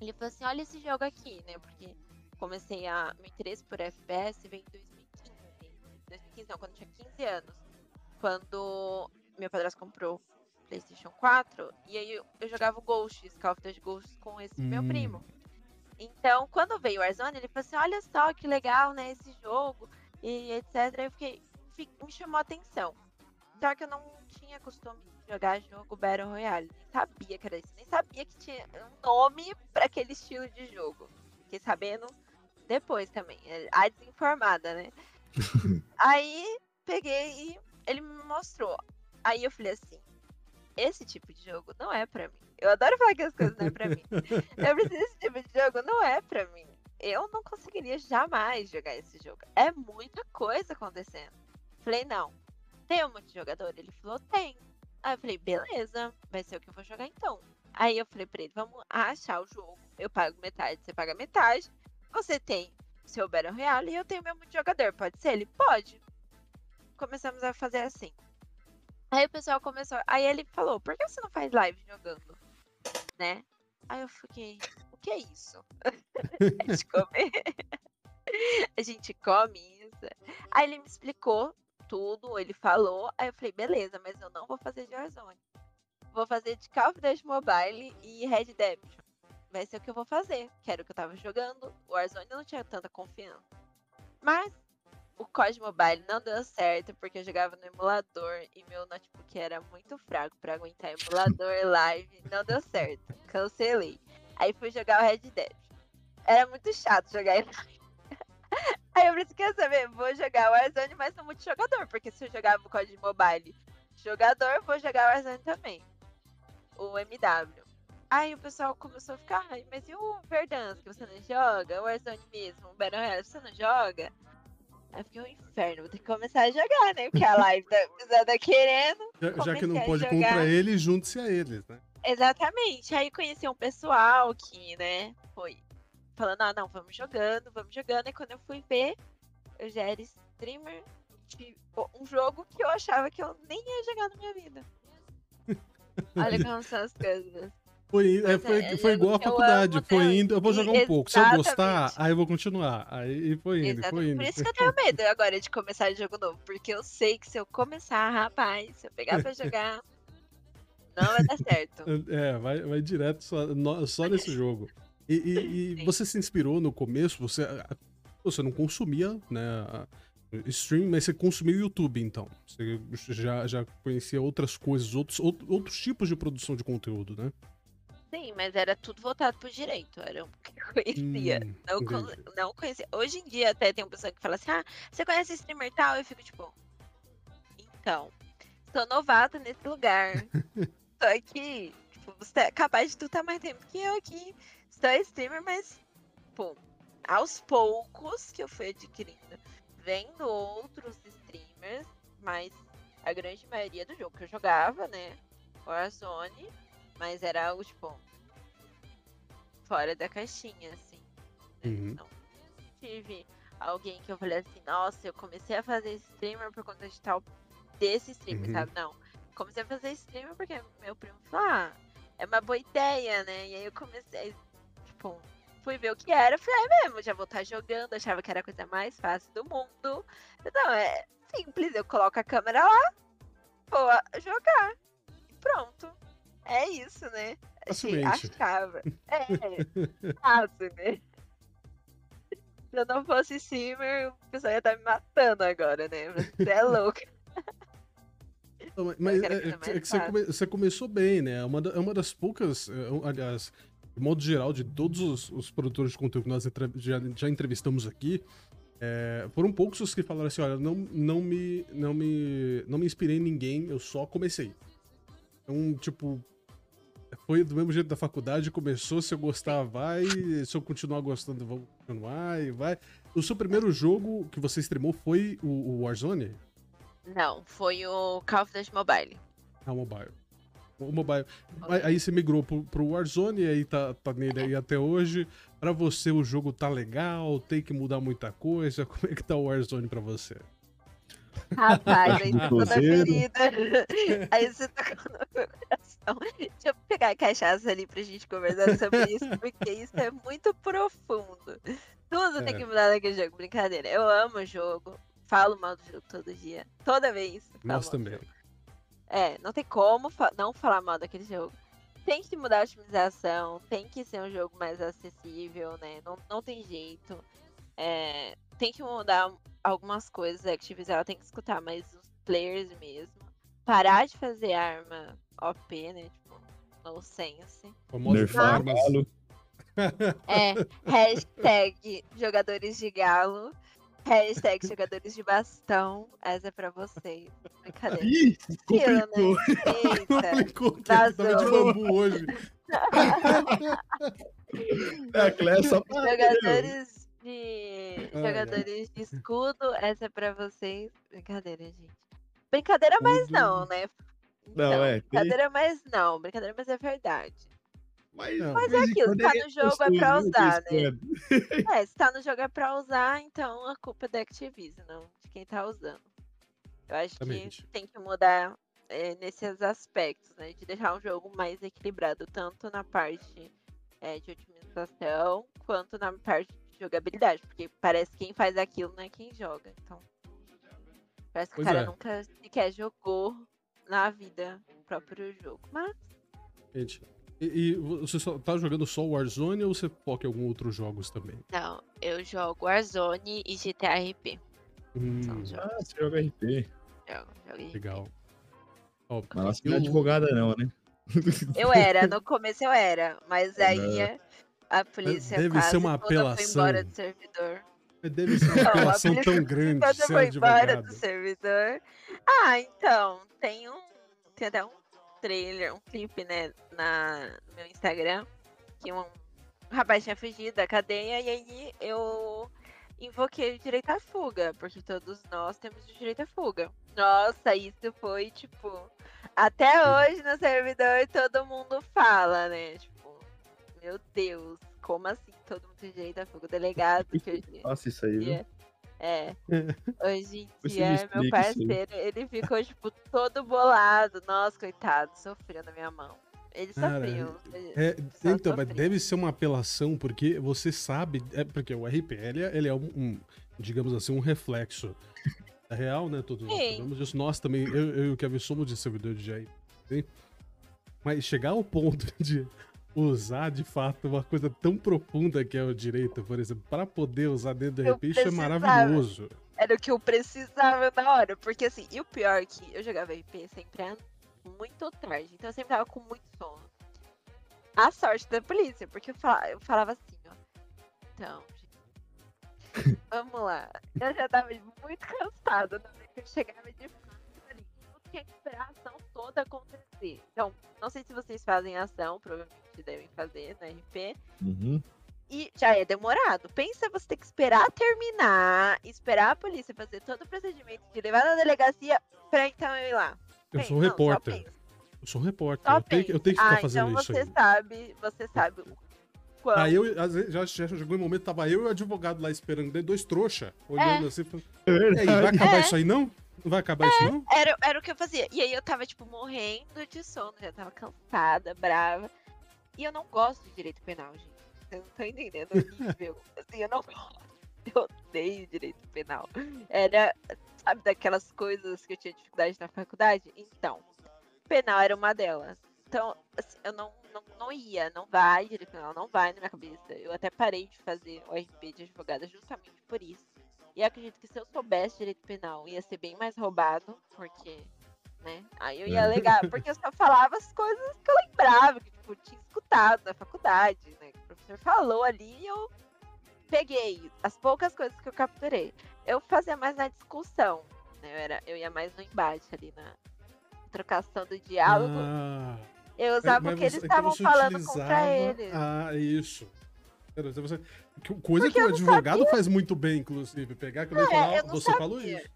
ele falou assim, olha esse jogo aqui, né? Porque comecei a meu interesse por FPS vem em 2015. 2015 não, quando eu tinha 15 anos. Quando meu padrasto comprou PlayStation 4, e aí eu, eu jogava o Ghost, Call of Duty Ghost com esse hum. meu primo. Então, quando veio o Warzone, ele falou assim: olha só que legal, né, esse jogo, e etc. Eu fiquei, me chamou a atenção. Só que eu não tinha costume de jogar jogo Battle Royale. Nem sabia que era isso. Nem sabia que tinha um nome para aquele estilo de jogo. Fiquei sabendo depois também. É, a desinformada, né? Aí peguei e ele me mostrou. Aí eu falei assim: esse tipo de jogo não é para mim. Eu adoro falar que as coisas não é pra mim. Eu preciso desse tipo de jogo, não é pra mim. Eu não conseguiria jamais jogar esse jogo. É muita coisa acontecendo. Falei, não. Tem um multijogador? Ele falou, tem. Aí eu falei, beleza, vai ser o que eu vou jogar então. Aí eu falei pra ele, vamos achar o jogo. Eu pago metade, você paga metade. Você tem seu Battle Royale e eu tenho meu multijogador. Pode ser? Ele pode. Começamos a fazer assim. Aí o pessoal começou. Aí ele falou, por que você não faz live jogando? Né? Aí eu fiquei, o que é isso? a gente come. a gente come isso. Aí ele me explicou tudo, ele falou. Aí eu falei, beleza, mas eu não vou fazer de Warzone. Vou fazer de Call of Duty Mobile e Red Dead. Vai ser o que eu vou fazer. Que era o que eu tava jogando. O Warzone não tinha tanta confiança. Mas o COD Mobile não deu certo porque eu jogava no emulador e meu notebook era muito fraco para aguentar emulador live. Não deu certo. Cancelei. Aí fui jogar o Red Dead. Era muito chato jogar em live. Aí eu pensei, quer saber? Vou jogar o Warzone, mas no multijogador, porque se eu jogava o COD Mobile jogador, vou jogar o Warzone também. O MW. Aí o pessoal começou a ficar, mas e o Verdansk, você não joga? O Warzone mesmo, o Battle Royale, você não joga? Aí fiquei um inferno, vou ter que começar a jogar, né? Porque a live tá, tá querendo. Já, já que não pode contra ele, junte-se a eles, né? Exatamente. Aí conheci um pessoal que, né, foi falando, ah, não, vamos jogando, vamos jogando. E quando eu fui ver, eu já era streamer de um jogo que eu achava que eu nem ia jogar na minha vida. Olha como são as coisas. Foi, é, foi, é, foi igual a faculdade, foi indo, eu vou jogar um pouco. Se eu gostar, aí eu vou continuar. Aí foi indo, Exatamente. foi indo. Por isso que eu tenho medo agora de começar jogo novo. Porque eu sei que se eu começar, rapaz, se eu pegar pra jogar, não vai dar certo. É, vai, vai direto só, só nesse jogo. E, e, e você se inspirou no começo, você, você não consumia, né? Stream, mas você consumia o YouTube, então. Você já, já conhecia outras coisas, outros, outros tipos de produção de conteúdo, né? Sim, mas era tudo voltado pro direito, era o que eu conhecia. Hum, não, não conhecia. Hoje em dia até tem uma pessoa que fala assim, ah, você conhece streamer tal? Eu fico tipo, então, sou novata nesse lugar. Tô aqui, tipo, você é capaz de tu estar mais tempo que eu aqui. Sou streamer, mas, pô, aos poucos que eu fui adquirindo, vendo outros streamers, mas a grande maioria do jogo que eu jogava, né, Warzone, mas era algo, tipo, fora da caixinha, assim. Né? Uhum. Não tive alguém que eu falei assim, nossa, eu comecei a fazer streamer por conta de tal desse streamer, uhum. sabe? Não. Comecei a fazer streamer porque meu primo falou, ah, é uma boa ideia, né? E aí eu comecei, tipo, fui ver o que era, falei, é mesmo, já vou estar jogando, achava que era a coisa mais fácil do mundo. Então, é simples, eu coloco a câmera lá, vou jogar. E pronto. É isso, né? Facilmente. Achava. É, fácil, né? Se eu não fosse streamer, o pessoal ia estar tá me matando agora, né? Você é louco. Mas, mas é, é, que você, come, você, começou bem, né? É uma, é uma das poucas, é, aliás, de modo geral, de todos os, os produtores de conteúdo que nós já, já entrevistamos aqui, é, foram poucos os que falaram assim, olha, não, não, me, não, me, não me inspirei em ninguém, eu só comecei. Então, tipo, foi do mesmo jeito da faculdade, começou, se eu gostar, vai, se eu continuar gostando, vou continuar e vai. O seu primeiro jogo que você streamou foi o, Warzone? Não, foi o Call of Duty Mobile. Ah, o Mobile. O Mobile. Okay. Aí você migrou pro, pro Warzone e aí tá, tá nele aí até hoje. Pra você o jogo tá legal, tem que mudar muita coisa. Como é que tá o Warzone pra você? Rapaz, aí toda ferida. Aí você tocou no meu coração. Deixa eu pegar a cachaça ali pra gente conversar sobre isso, porque isso é muito profundo. Tudo é. tem que mudar naquele jogo, brincadeira. Eu amo o jogo, falo mal do jogo todo dia, toda vez. Nós também. É, não tem como fa não falar mal daquele jogo. Tem que mudar a otimização, tem que ser um jogo mais acessível, né? Não, não tem jeito. É, tem que mudar algumas coisas. A Activision ela tem que escutar mais os players mesmo. Parar de fazer arma OP, né? Tipo, no sense. Nerfar galo. É, hashtag jogadores de galo. Hashtag jogadores de bastão. Essa é pra vocês. Brincadeira. Ih, complicou. Né? Eita, complicou que tava de bambu hoje. é, a Cléia só Jogadores de jogadores de escudo, essa é pra vocês. Brincadeira, gente. Brincadeira, mas não, né? Então, não, é. Brincadeira, mas não. Brincadeira, mas é verdade. Mas, mas é aquilo, se tá no jogo é pra usar, né? É, se tá no jogo é pra usar, então a culpa é da Activision, não de quem tá usando. Eu acho Exatamente. que tem que mudar é, nesses aspectos, né? De deixar um jogo mais equilibrado, tanto na parte é, de otimização quanto na parte de jogabilidade. Porque parece que quem faz aquilo não é quem joga. Então. Parece que Pois o cara é. nunca sequer jogou na vida o próprio jogo. Mas Gente, e, e você só tá jogando só o Warzone ou você foca em alguns outros jogos também? não, eu jogo Warzone e GTA RP. Hum, Ah, você joga RP. eu jogo. Legal. Ó, Mas ela não é eu- advogada, não, né? Eu era, no começo eu era, mas aí Aham. A polícia Deve quase ser uma toda foi apelação. embora do servidor. Deve ser uma apelação tão grande Toda foi embora advogado. do servidor. Ah, então, tem um. Tem até um trailer, um clipe, né, na, no meu Instagram, que um rapaz tinha fugido da cadeia e aí eu invoquei o direito à fuga, porque todos nós temos o direito à fuga. Nossa, isso foi tipo. Até hoje no servidor todo mundo fala, né? Tipo, meu Deus, como assim todo mundo tem direito à fuga? O delegado que hoje Nossa, isso aí, viu? dia. É. Hoje em Você me dia, meu isso parceiro, ele ficou, tipo, todo bolado. Nossa, coitado, sofreu na minha mão. Ele sofreu. É, então, mas sofri. deve ser uma apelação, porque você sabe. É, porque o RP ele é, é um, um, digamos assim, um reflexo. É real, né? Todos nós sabemos disso. Nós também, eu, eu e o Kevin somos de servidor de sim? Mas chegar ao ponto de usar de fato uma coisa tão profunda que é o direito, por exemplo, para poder usar dentro do isso é maravilhoso. Era o que eu precisava na hora. Porque, assim, e o pior é que eu jogava RP sempre muito tarde. Então eu sempre tava com muito sono. A sorte da polícia, porque eu falava, eu falava assim, ó. Então, gente, vamos lá. Eu já tava muito cansada na hora que eu chegava de fato ali. Eu tinha que esperar a ação toda acontecer. Então, não sei se vocês fazem ação, provavelmente devem fazer no RP. Uhum. E já é demorado. Pensa você ter que esperar terminar, esperar a polícia fazer todo o procedimento de levar na delegacia pra então eu ir lá. Eu Pensa, sou não, repórter. Eu sou repórter. só Eu tenho, que- eu tenho que ficar ah, fazendo então isso você aí. sabe, você sabe o quanto. Aí eu, já, já chegou um momento, tava eu e o advogado lá esperando, daí dois trouxa, olhando assim, falando, e aí, vai acabar É. isso aí não? Não vai acabar isso não? Era, era o que eu fazia. E aí eu tava, tipo, morrendo de sono, já tava cansada, brava. E eu não gosto de direito penal, gente. Vocês não estão entendendo o nível. assim, eu não gosto. Eu odeio direito penal. Era, sabe, daquelas coisas que eu tinha dificuldade na faculdade? Então, penal era uma delas. Então, assim, eu não, não, não ia, não vai, direito penal não vai na minha cabeça. Eu até parei de fazer o RP de advogada justamente por isso. E acredito que se eu soubesse direito penal, ia ser bem mais roubado, porque, né? Aí eu ia É. alegar, porque eu só falava as coisas que eu lembrava, que tipo, eu tinha escutado na faculdade, né? Que o professor falou ali e eu peguei as poucas coisas que eu capturei. Eu fazia mais na discussão, né? Eu, era, eu ia mais no embate ali, na trocação do diálogo. Ah, eu usava o que eles então estavam você falando utilizava- contra eles. Ah, isso. Então que- Coisa Porque que o eu advogado faz muito bem, inclusive. Pegar aquilo e É, falar, eu "Ó, não você falou sabia. isso.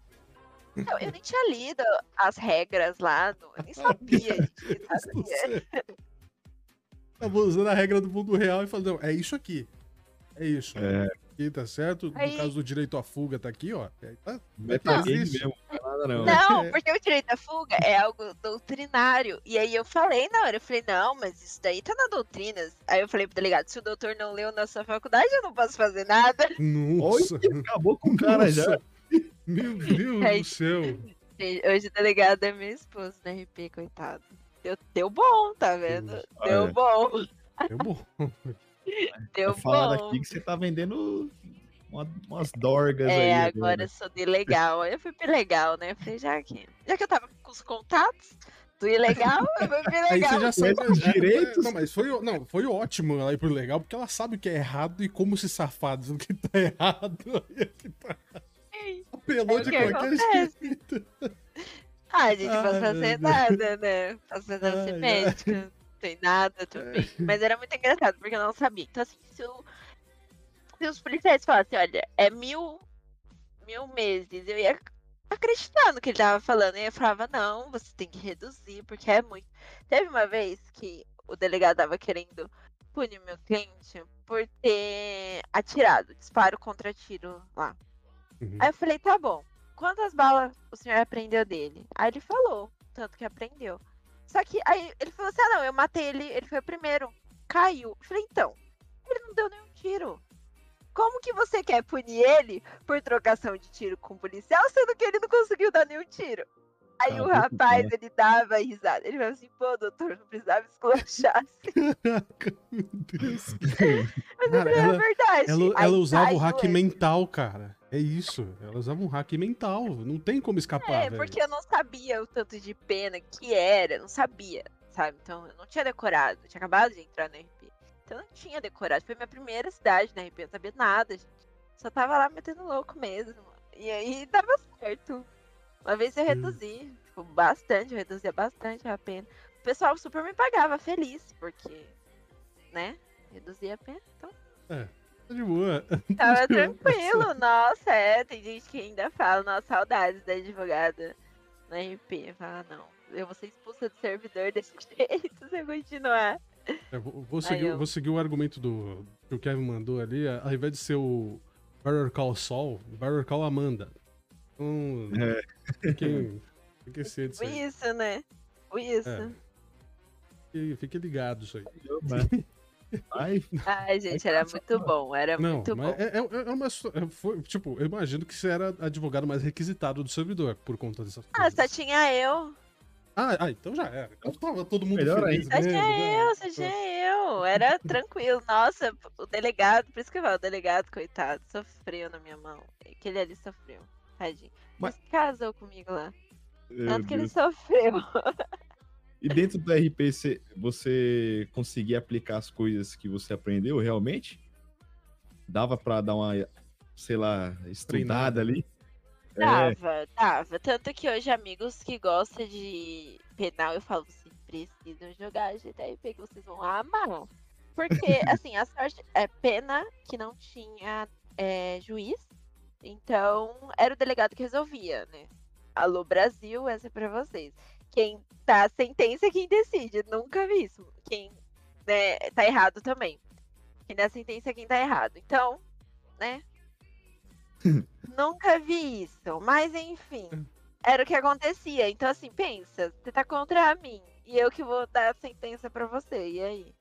Não, eu nem tinha lido as regras lá, do- eu nem sabia, gente, sabia. Tava usando a regra do mundo real e falando, não, é isso aqui. É isso. É, Aqui, tá certo? No Aí- caso do direito à fuga, tá aqui, ó. Aí tá- metagame existe. mesmo, não é nada não. Não, É. porque o direito à fuga é algo doutrinário. E aí eu falei na hora, eu falei, não, mas isso daí tá na doutrina. Aí eu falei pro delegado, se o doutor não leu na sua faculdade, eu não posso fazer nada. Nossa. Olha, acabou com o cara já. Meu Deus Aí- do céu. Hoje o delegado é meu esposo na RP, coitado. Deu, deu bom, tá vendo? Deu Olha. bom, É bom. deu Tá falando bom. aqui que você tá vendendo uma- umas dorgas aí. É, agora. agora eu sou de legal. Aí eu fui pro legal, né? Eu falei, já que, já que eu tava com os contatos do ilegal, eu fui pro Aí legal. você já sabe. Os é, é, direitos. Não, mas foi, não, foi ótimo ela ir pro legal, porque ela sabe o que é errado e como se safar do que tá errado. Aí é que tá. Apelou É de que qualquer acontece. jeito. Ah, gente, Ai, meu fazer nada, né? Posso fazer Ai, ser ai. médica, não tem nada também. Mas era muito engraçado, porque eu não sabia. Então, assim, se, o- se os policiais falassem, olha, é mil, mil meses, eu ia acreditar no que ele tava falando. E eu falava, não, você tem que reduzir, porque é muito. Teve uma vez que o delegado tava querendo punir meu cliente por ter atirado, disparo contra tiro lá. Uhum. Aí eu falei, tá bom. Quantas balas o senhor apreendeu dele? Aí ele falou. tanto que aprendeu. Só que aí ele falou assim: ah, não, eu matei ele, ele foi o primeiro. Caiu. Eu falei, então, ele não deu nenhum tiro. Como que você quer punir ele por trocação de tiro com o policial, sendo que ele não conseguiu dar nenhum tiro? Aí Ah, o rapaz, ele dava risada. Ele falou assim, pô, doutor, não precisava esculachar. assim." Caraca, meu Deus. Mas Cara, é ela- verdade. Ela, ela usava o hack mental, cara. É isso. Ela usava um hack mental. Não tem como escapar, É, velho. porque eu não sabia o tanto de pena que era, não sabia, sabe? Então eu não tinha decorado, eu tinha acabado de entrar no RP. Então eu não tinha decorado. Foi minha primeira cidade na RP, eu não sabia nada, gente. Só tava lá metendo louco mesmo. E aí dava certo. Uma vez eu Hum. reduzi, tipo, bastante, eu reduzia bastante a pena. O pessoal super me pagava feliz, porque, né? Reduzia a pena, então Tá de boa. Tava boa. tranquilo, nossa, é. Tem gente que ainda fala, nossa, saudades da advogada na RP. Fala, não, eu vou ser expulsa do servidor desse jeito se eu continuar. É, vou, vou seguir, eu- vou seguir o argumento do que o Kevin mandou ali. Ao invés de ser o Better Call Saul, Better Call Amanda. Então, É. fiquem, fiquem aí. isso, né? Foi isso. É. Fiquem, fiquem ligados aí. Ai, Ai, gente, era muito bom, era Não, muito mas bom. é, é, é uma. é, foi, tipo, eu imagino que você era advogado mais requisitado do servidor por conta dessas Ah, só tinha eu. Ah, ah, então já era. Então tava todo mundo Melhor feliz Só tinha né? eu, só tinha eu. Era tranquilo. Nossa, o delegado, por isso que eu falo, o delegado, coitado, sofreu na minha mão. Aquele ali sofreu. Tadinho. Mas- Mas casou comigo lá. meu Tanto que ele sofreu. E dentro do RP, você, você conseguia aplicar as coisas que você aprendeu realmente? Dava pra dar uma, sei lá, estudada ali? É, Dava, dava. Tanto que hoje amigos que gostam de penal, eu falo, vocês precisam jogar GTRP que vocês vão amar. Porque, assim, a sorte é pena que não tinha é, juiz, então era o delegado que resolvia, né? Alô, Brasil, essa é pra vocês. Quem tá sentença é quem decide. Nunca vi isso. Quem né, tá errado também. Quem dá sentença é quem tá errado. Então, né? Nunca vi isso. Mas enfim, era o que acontecia. Então, assim, pensa, você tá contra mim. E eu que vou dar a sentença pra você. E aí?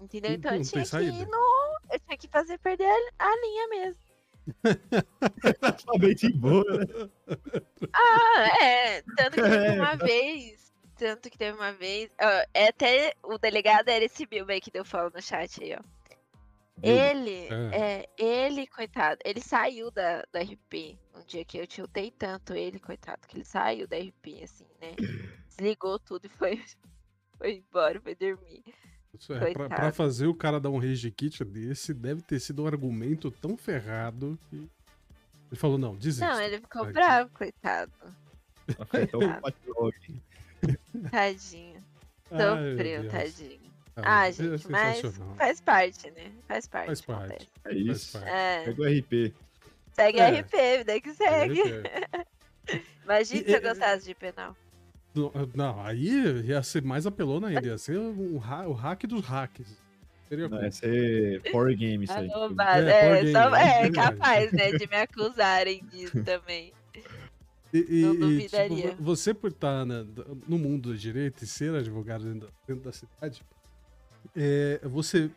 Entendeu? Não- Então eu tinha que ir no. Eu tinha que fazer perder a linha mesmo. Somente boa, né? Ah, é. Tanto que teve É, uma vez. Tanto que teve uma vez. ó, é até o delegado era esse Bilbo aí que deu follow no chat aí, ó. Ele, é, ele, coitado, ele saiu da, da RP. Um dia que eu tiltei tanto ele, coitado, que ele saiu da RP, assim, né? Desligou tudo e foi, foi embora, foi dormir. Isso é, pra, pra fazer o cara dar um rage kit desse, deve ter sido um argumento tão ferrado que. Ele falou, não, desiste. Não, ele ficou Aqui. bravo, coitado. Afetou o backlog. Tadinho. Ai, Sofreu, Deus. tadinho. Ah, Ah, é gente, mas sensacional. faz parte, né? Faz parte. Faz parte. acontece. É isso. parte. É, Pega o RP. segue É. RP, vida que segue. Imagina E- se eu gostasse de penal. Não, aí ia ser mais apelona ainda, ia ser um ha- o hack dos hacks. Seria Não. Vai ser Power Game isso aí. Arrombado. É, É, só- é, é capaz, né, de me acusarem disso também. E, não e, duvidaria. tipo, você por estar na- no mundo do direito e ser advogado dentro da, dentro da cidade, é, você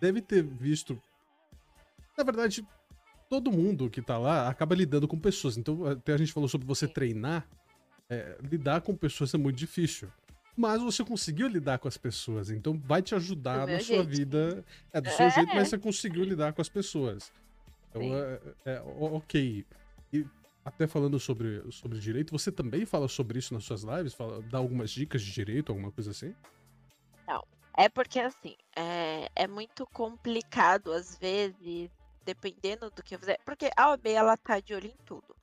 deve ter visto. Na verdade, todo mundo que tá lá acaba lidando com pessoas. Então, até a gente falou sobre você Sim. treinar. É, lidar com pessoas é muito difícil. Mas você conseguiu lidar com as pessoas, então vai te ajudar na sua jeitinho. vida. É do seu É. jeito, mas você conseguiu lidar com as pessoas. Então, é, é, o- ok. E até falando sobre, sobre direito, você também fala sobre isso nas suas lives? Fala, dá algumas dicas de direito, alguma coisa assim? É porque, assim, é, é muito complicado, às vezes, dependendo do que eu fizer. Porque a OAB, ela tá de olho em tudo.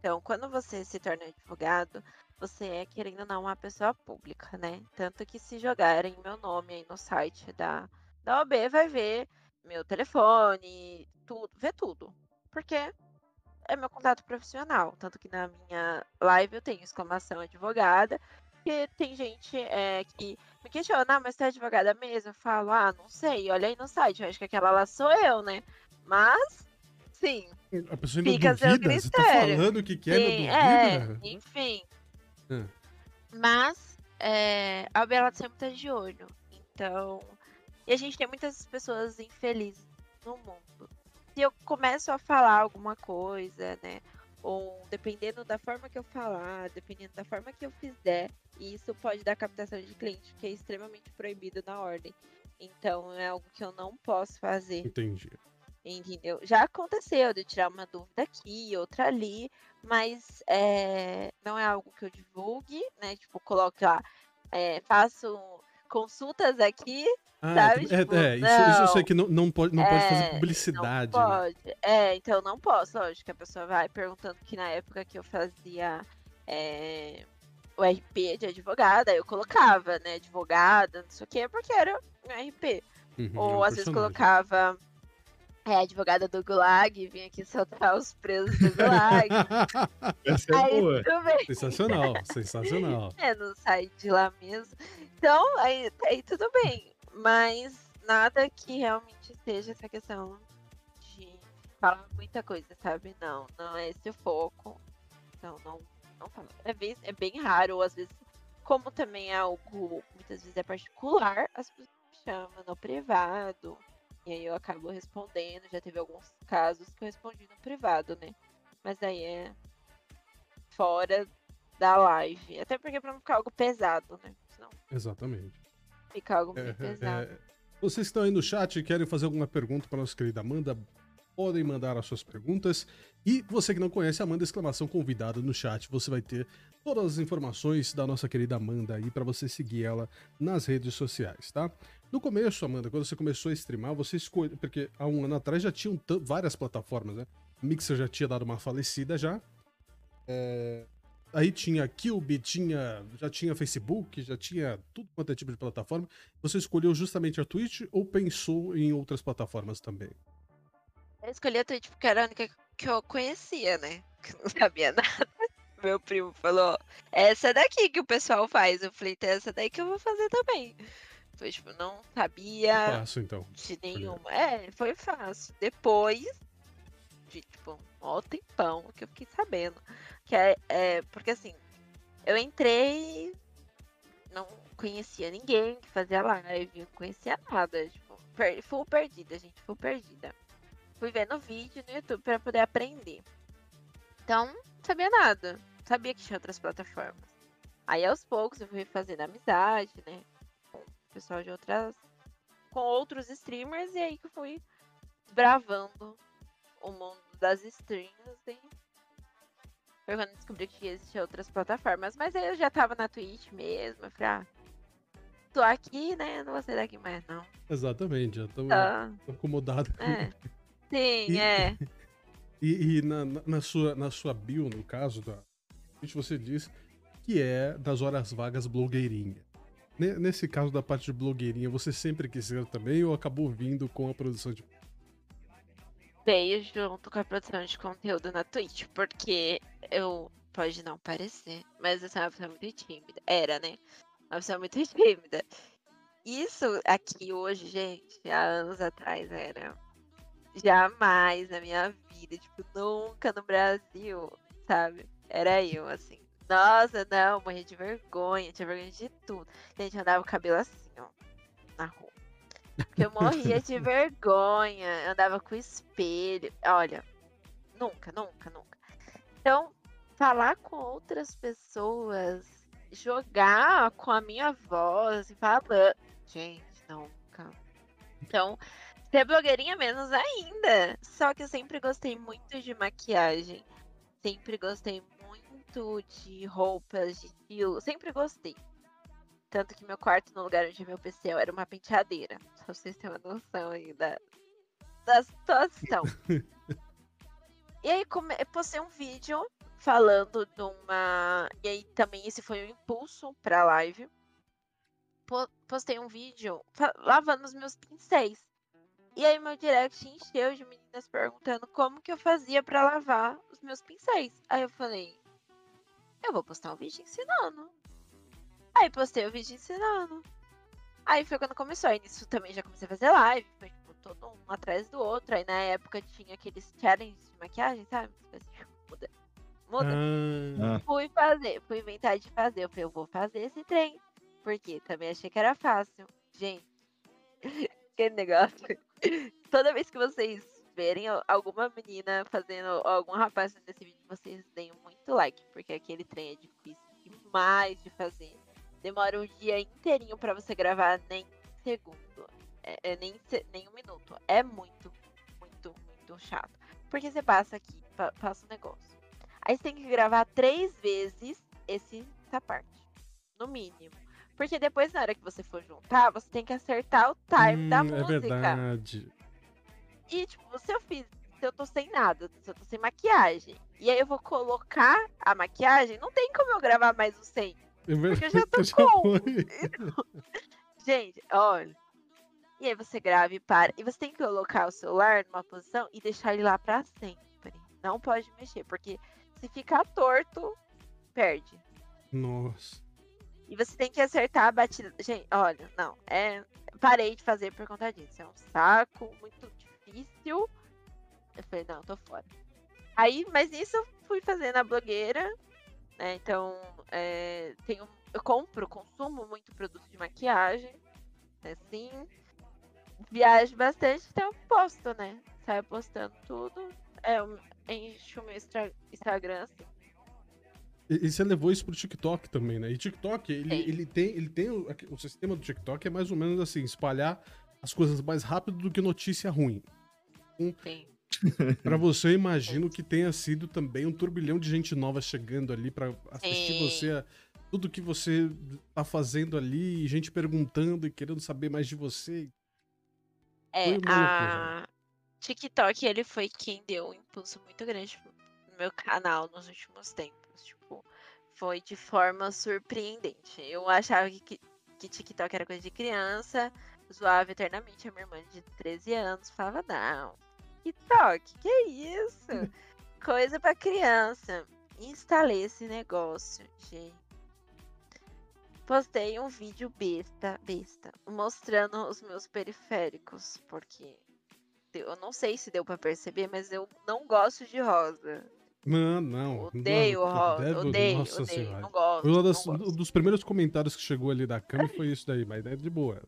Então, quando você se torna advogado, você é, querendo ou não, uma pessoa pública, né? Tanto que se jogarem meu nome aí no site da, da OAB, vai ver meu telefone, tudo, vê tudo. Porque é meu contato profissional. Tanto que na minha live eu tenho exclamação advogada, porque tem gente é, que me questiona, ah, mas você é advogada mesmo? Eu falo, ah, não sei, olha aí no site, eu acho que aquela lá sou eu, né? Mas, sim, A pessoa ainda Fica duvida? Você tá falando que quer, sim, ainda é, duvida? enfim. Hum. Mas é, a UB ela sempre tá de olho. Então. E a gente tem muitas pessoas infelizes no mundo. Se eu começo a falar alguma coisa, né? Ou dependendo da forma que eu falar, dependendo da forma que eu fizer, isso pode dar captação de cliente, que é extremamente proibido na ordem. Então é algo que eu não posso fazer. Entendi. Entendeu? Já aconteceu de tirar uma dúvida aqui, outra ali, mas é, não é algo que eu divulgue, né? Tipo, coloque lá, é, faço consultas aqui, Ah, Sabe, é, tipo, é, isso, isso eu sei que não, não pode, não pode fazer É, publicidade. Não né? pode. É, então não posso. Lógico que a pessoa vai perguntando que na época que eu fazia é, o RP de advogada, eu colocava, né? Advogada, não sei o quê, porque era um RP. Uhum, é Ou às vezes personagem. colocava é, advogada do Gulag, vinha aqui soltar os presos do Gulag. Essa é aí boa. sensacional, sensacional. É, não sai de lá mesmo. Então, aí, aí tudo bem. Mas nada que realmente seja essa questão de falar muita coisa, sabe? Não, não é esse o foco. Então, não, não falo. É bem, é bem raro, ou às vezes, como também é algo, muitas vezes é particular, as pessoas me chamam no privado. E aí eu acabo respondendo. Já teve alguns casos que eu respondi no privado, né? Mas aí é fora da live. Até porque pra não ficar algo pesado, né? Senão Exatamente. fica algo É, bem é, pesado. é, vocês que estão aí no chat e querem fazer alguma pergunta para nossa querida Amanda, podem mandar as suas perguntas. E você que não conhece a Amanda, exclamação convidada no chat, você vai ter todas as informações da nossa querida Amanda aí para você seguir ela nas redes sociais, tá? No começo, Amanda, quando você começou a streamar, você escolheu. Porque há um ano atrás já tinham várias plataformas, né? Mixer já tinha dado uma falecida já. É, Aí tinha Cube, tinha, já tinha Facebook, já tinha tudo quanto é tipo de plataforma. Você escolheu justamente a Twitch ou pensou em outras plataformas também? Eu escolhi a Twitch porque era a única que eu conhecia, né? Que não sabia nada. Meu primo falou, essa daqui que o pessoal faz. Eu falei, então, essa daí que eu vou fazer também. Foi tipo, não sabia Fácil, então. de nenhuma. É, foi fácil. Depois de, tipo, um mó tempão que eu fiquei sabendo. Que é, é, porque assim, eu entrei, não conhecia ninguém que fazia live, não conhecia nada. Tipo, per, full perdida, gente, full perdida. Fui vendo vídeo no YouTube pra poder aprender. Então, não sabia nada. Não sabia que tinha outras plataformas. Aí aos poucos eu fui fazendo amizade, né? Pessoal de outras. com outros streamers, e aí que eu fui desbravando o mundo das streams e foi quando descobri que existiam outras plataformas. Mas aí eu já tava na Twitch mesmo. Eu falei, ah, tô aqui, né? Não vou sair daqui mais, não. Exatamente, já estou Tá. acomodado. É. Sim, E- é. E, e na, na- na sua, na sua bio, no caso da Twitch, você diz que é das horas vagas blogueirinha. Ne- Nesse caso da parte de blogueirinha, você sempre quis ser também ou acabou vindo com a produção de. Veio junto com a produção de conteúdo na Twitch, porque eu. Pode não parecer, mas eu sou uma pessoa muito tímida. Era, né? Uma pessoa muito tímida. Isso aqui hoje, gente, há anos atrás era. Jamais na minha vida, tipo, nunca no Brasil, sabe? Era eu, assim. Nossa, não, morria de vergonha, tinha vergonha de tudo. Gente, eu andava com o cabelo assim, ó, na rua. Porque eu morria de vergonha, eu andava com espelho. Olha, nunca, nunca, nunca. Então, falar com outras pessoas, jogar com a minha voz e falar. Gente, nunca. Então, ser blogueirinha menos ainda. Só que eu sempre gostei muito de maquiagem. Sempre gostei muito de roupas, de estilo. Sempre gostei. Tanto que meu quarto, no lugar onde é meu PC, era uma penteadeira. Só pra vocês terem uma noção aí da, da situação. e aí, come... eu postei um vídeo falando de uma. E aí, também, esse foi um impulso pra live. Po- Postei um vídeo lavando os meus pincéis. E aí, meu direct encheu de meninas perguntando como que eu fazia pra lavar os meus pincéis. Aí eu falei, eu vou postar um vídeo ensinando. Aí postei o vídeo ensinando. Aí foi quando começou. Aí nisso também já comecei a fazer live. Foi tipo, todo um atrás do outro. Aí na época tinha aqueles challenges de maquiagem, sabe? Tipo assim, muda. Muda. Ah, Ah, Fui fazer, fui inventar de fazer. Eu falei, eu vou fazer esse trem. Porque também achei que era fácil. Gente, que negócio. Toda vez que vocês verem alguma menina fazendo, algum rapaz fazendo esse vídeo, vocês deem muito like, porque aquele trem é difícil demais de fazer. Demora um dia inteirinho para você gravar nem segundo. É, é nem, nem um minuto. É muito, muito, muito chato. Porque você passa aqui, passa o um negócio. Aí você tem que gravar três vezes esse, essa parte. No mínimo. Porque depois, na hora que você for juntar, você tem que acertar o time hum, da é música. É verdade. E, tipo, se eu fiz. Se eu tô sem nada, se eu tô sem maquiagem, e aí eu vou colocar a maquiagem, não tem como eu gravar mais o 100. É porque eu já tô já com. Gente, olha. E aí você grava e para. E você tem que colocar o celular numa posição e deixar ele lá pra sempre. Não pode mexer, porque se ficar torto, perde. Nossa. E você tem que acertar a batida. Gente, olha, não. É... Parei de fazer por conta disso. É um saco muito difícil. Eu falei, não, tô fora. Aí, mas isso eu fui fazendo a blogueira. Né? Então, é... tenho... eu compro, consumo muito produto de maquiagem. Assim. Viajo bastante, então eu posto, né? Saio postando tudo. É, enche o meu Instagram, assim. E, e você levou isso pro TikTok também, né? E TikTok, ele, ele tem, ele tem o, o, sistema do TikTok é mais ou menos assim, espalhar as coisas mais rápido do que notícia ruim. Sim. pra você, imagino que tenha sido também um turbilhão de gente nova chegando ali para assistir Sim. você, tudo que você tá fazendo ali, gente perguntando e querendo saber mais de você. É, a TikTok, ele foi quem deu um impulso muito grande no meu canal nos últimos tempos foi de forma surpreendente. Eu achava que, que TikTok era coisa de criança, zoava eternamente a minha irmã de 13 anos, falava, não, TikTok, que é isso? coisa para criança. Instalei esse negócio, gente. Postei um vídeo besta, besta, mostrando os meus periféricos, porque eu não sei se deu para perceber, mas eu não gosto de rosa. Não, não. Odeio o Rosa. Odeio, Nossa odeio. Senhora. Não gosto. Um dos primeiros comentários que chegou ali da cama foi isso daí, mas é de boa.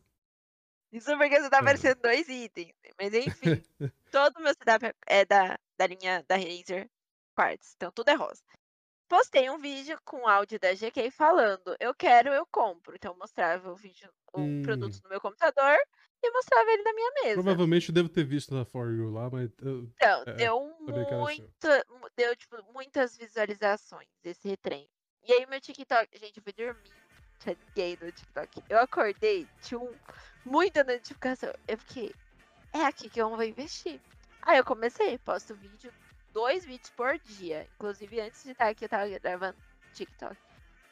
Isso porque você tá é. aparecendo dois itens. Mas enfim, todo o meu setup é da, da linha da Razer Quartz. Então tudo é rosa. Postei um vídeo com áudio da GK falando, eu quero, eu compro. Então eu mostrava o vídeo, o hum. produto no meu computador e mostrava ele na minha mesa. Provavelmente eu devo ter visto na For You lá, mas. Eu, então, é, deu muito. Deu, tipo, muitas visualizações esse trem. E aí meu TikTok. Gente, eu fui dormir. Liguei no TikTok. Eu acordei, tinha um, muita notificação. Eu fiquei, é aqui que eu vou investir. Aí eu comecei, posto vídeo, dois vídeos por dia. Inclusive, antes de estar aqui, eu tava gravando TikTok.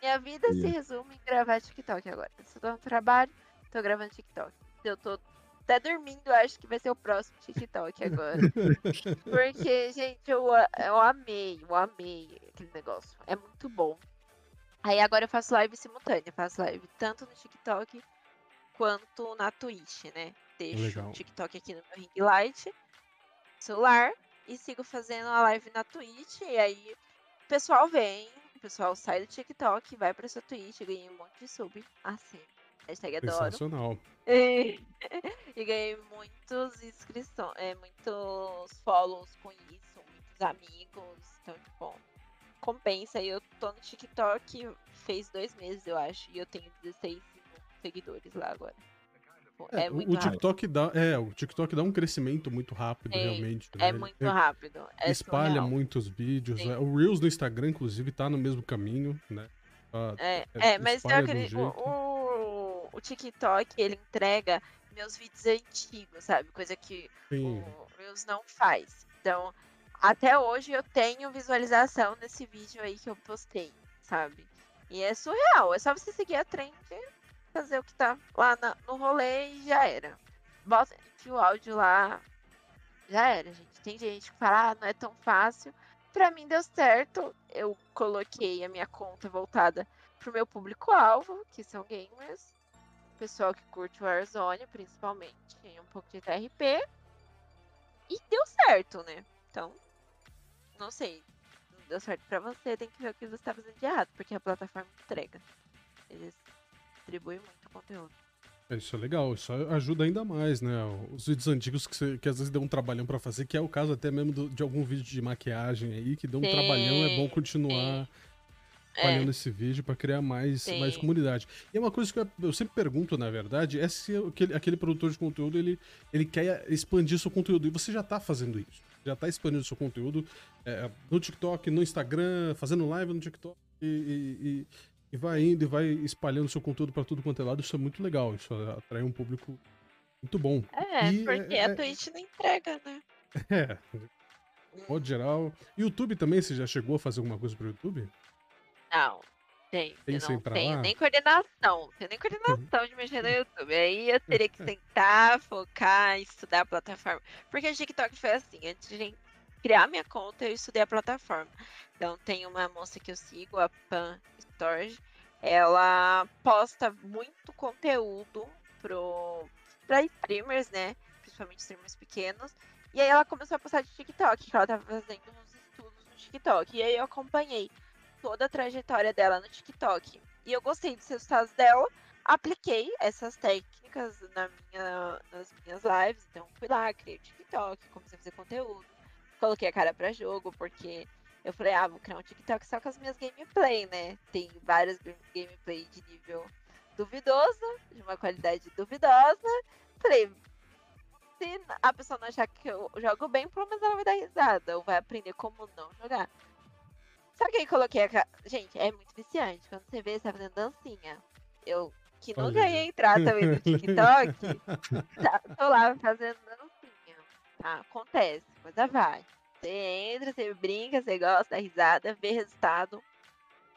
Minha vida se resume em gravar TikTok agora. Se eu tô no trabalho, tô gravando TikTok eu tô até dormindo, acho que vai ser o próximo TikTok agora. Porque, gente, eu, eu amei, eu amei aquele negócio. É muito bom. Aí agora eu faço live simultânea, eu faço live tanto no TikTok quanto na Twitch, né? Deixo Legal. o TikTok aqui no meu ring light, celular, e sigo fazendo a live na Twitch. E aí o pessoal vem, o pessoal sai do TikTok, vai pra essa Twitch, ganha um monte de sub assim. Hashtag adoro. Sensacional. E, e ganhei muitos inscrições, é, muitos follows com isso, muitos amigos. Então, tipo, compensa. E eu tô no TikTok fez dois meses, eu acho. E eu tenho 16 seguidores lá agora. É, é muito o TikTok rápido. dá, é, o TikTok dá um crescimento muito rápido, Sim, realmente. Né? É muito rápido. É espalha surreal. muitos vídeos. Né? O Reels no Instagram, inclusive, tá no mesmo caminho, né? Ah, é, é, mas eu acredito. O, o TikTok, ele entrega meus vídeos antigos, sabe? Coisa que Sim. o Reels não faz. Então, até hoje eu tenho visualização nesse vídeo aí que eu postei, sabe? E é surreal. É só você seguir a trend, fazer o que tá lá na, no rolê e já era. Bota o áudio lá. Já era, gente. Tem gente que fala, ah, não é tão fácil. Pra mim deu certo. Eu coloquei a minha conta voltada pro meu público-alvo, que são gamers pessoal que curte Warzone, principalmente, um pouco de TRP. E deu certo, né? Então, não sei. deu certo pra você, tem que ver o que você tá fazendo de errado, porque a plataforma entrega. Eles distribuem muito conteúdo. É, Isso é legal, isso ajuda ainda mais, né? Os vídeos antigos que, você- que às vezes deu um trabalhão pra fazer, que é o caso até mesmo do- de algum vídeo de maquiagem aí, que deu um Sim, trabalhão, é bom continuar É, trabalhando esse vídeo pra criar mais, mais Sim. comunidade. E é uma coisa que eu, eu sempre pergunto, na verdade, é se aquele, aquele produtor de conteúdo, ele, ele quer expandir seu conteúdo, e você já tá fazendo isso. Já tá expandindo seu conteúdo é, no TikTok, no Instagram, fazendo live no TikTok e, e- e- e vai indo e vai espalhando seu conteúdo pra tudo quanto é lado. Isso é muito legal, isso atrai um público muito bom. é, E, porque é, a é- Twitch não entrega, né? É, modo geral. YouTube também, você já chegou a fazer alguma coisa pro YouTube? Não, gente, Pensa não tenho lá? nem coordenação. Tenho nem coordenação de mexer no YouTube. Aí eu teria que sentar, focar, estudar a plataforma. Porque o TikTok foi assim, antes de criar minha conta, eu estudei a plataforma. Então tem uma moça que eu sigo, a Pan Ela posta muito conteúdo pro para streamers, né? Principalmente streamers pequenos. E aí ela começou a postar de TikTok, que ela tava fazendo uns estudos no TikTok. E aí eu acompanhei toda a trajetória dela no TikTok. E eu gostei dos resultados dela, apliquei essas técnicas na minha, nas minhas lives. Então fui lá, criei o TikTok, comecei a fazer conteúdo, coloquei a cara pra jogo, porque eu falei, ah, vou criar um TikTok só com as minhas gameplay, né? Tem várias game- gameplay de nível duvidoso, de uma qualidade duvidosa. Falei, se a pessoa não achar que eu jogo bem, pelo menos ela vai dar risada, ou vai aprender como não jogar. Só que aí coloquei a. Gente, é muito viciante. Quando você vê, você tá fazendo dancinha. Eu, que aí. ia entrar também no TikTok, tá, tô lá fazendo dancinha. Tá, acontece, coisa vai. Você entra, você brinca, você gosta, dá risada, vê resultado.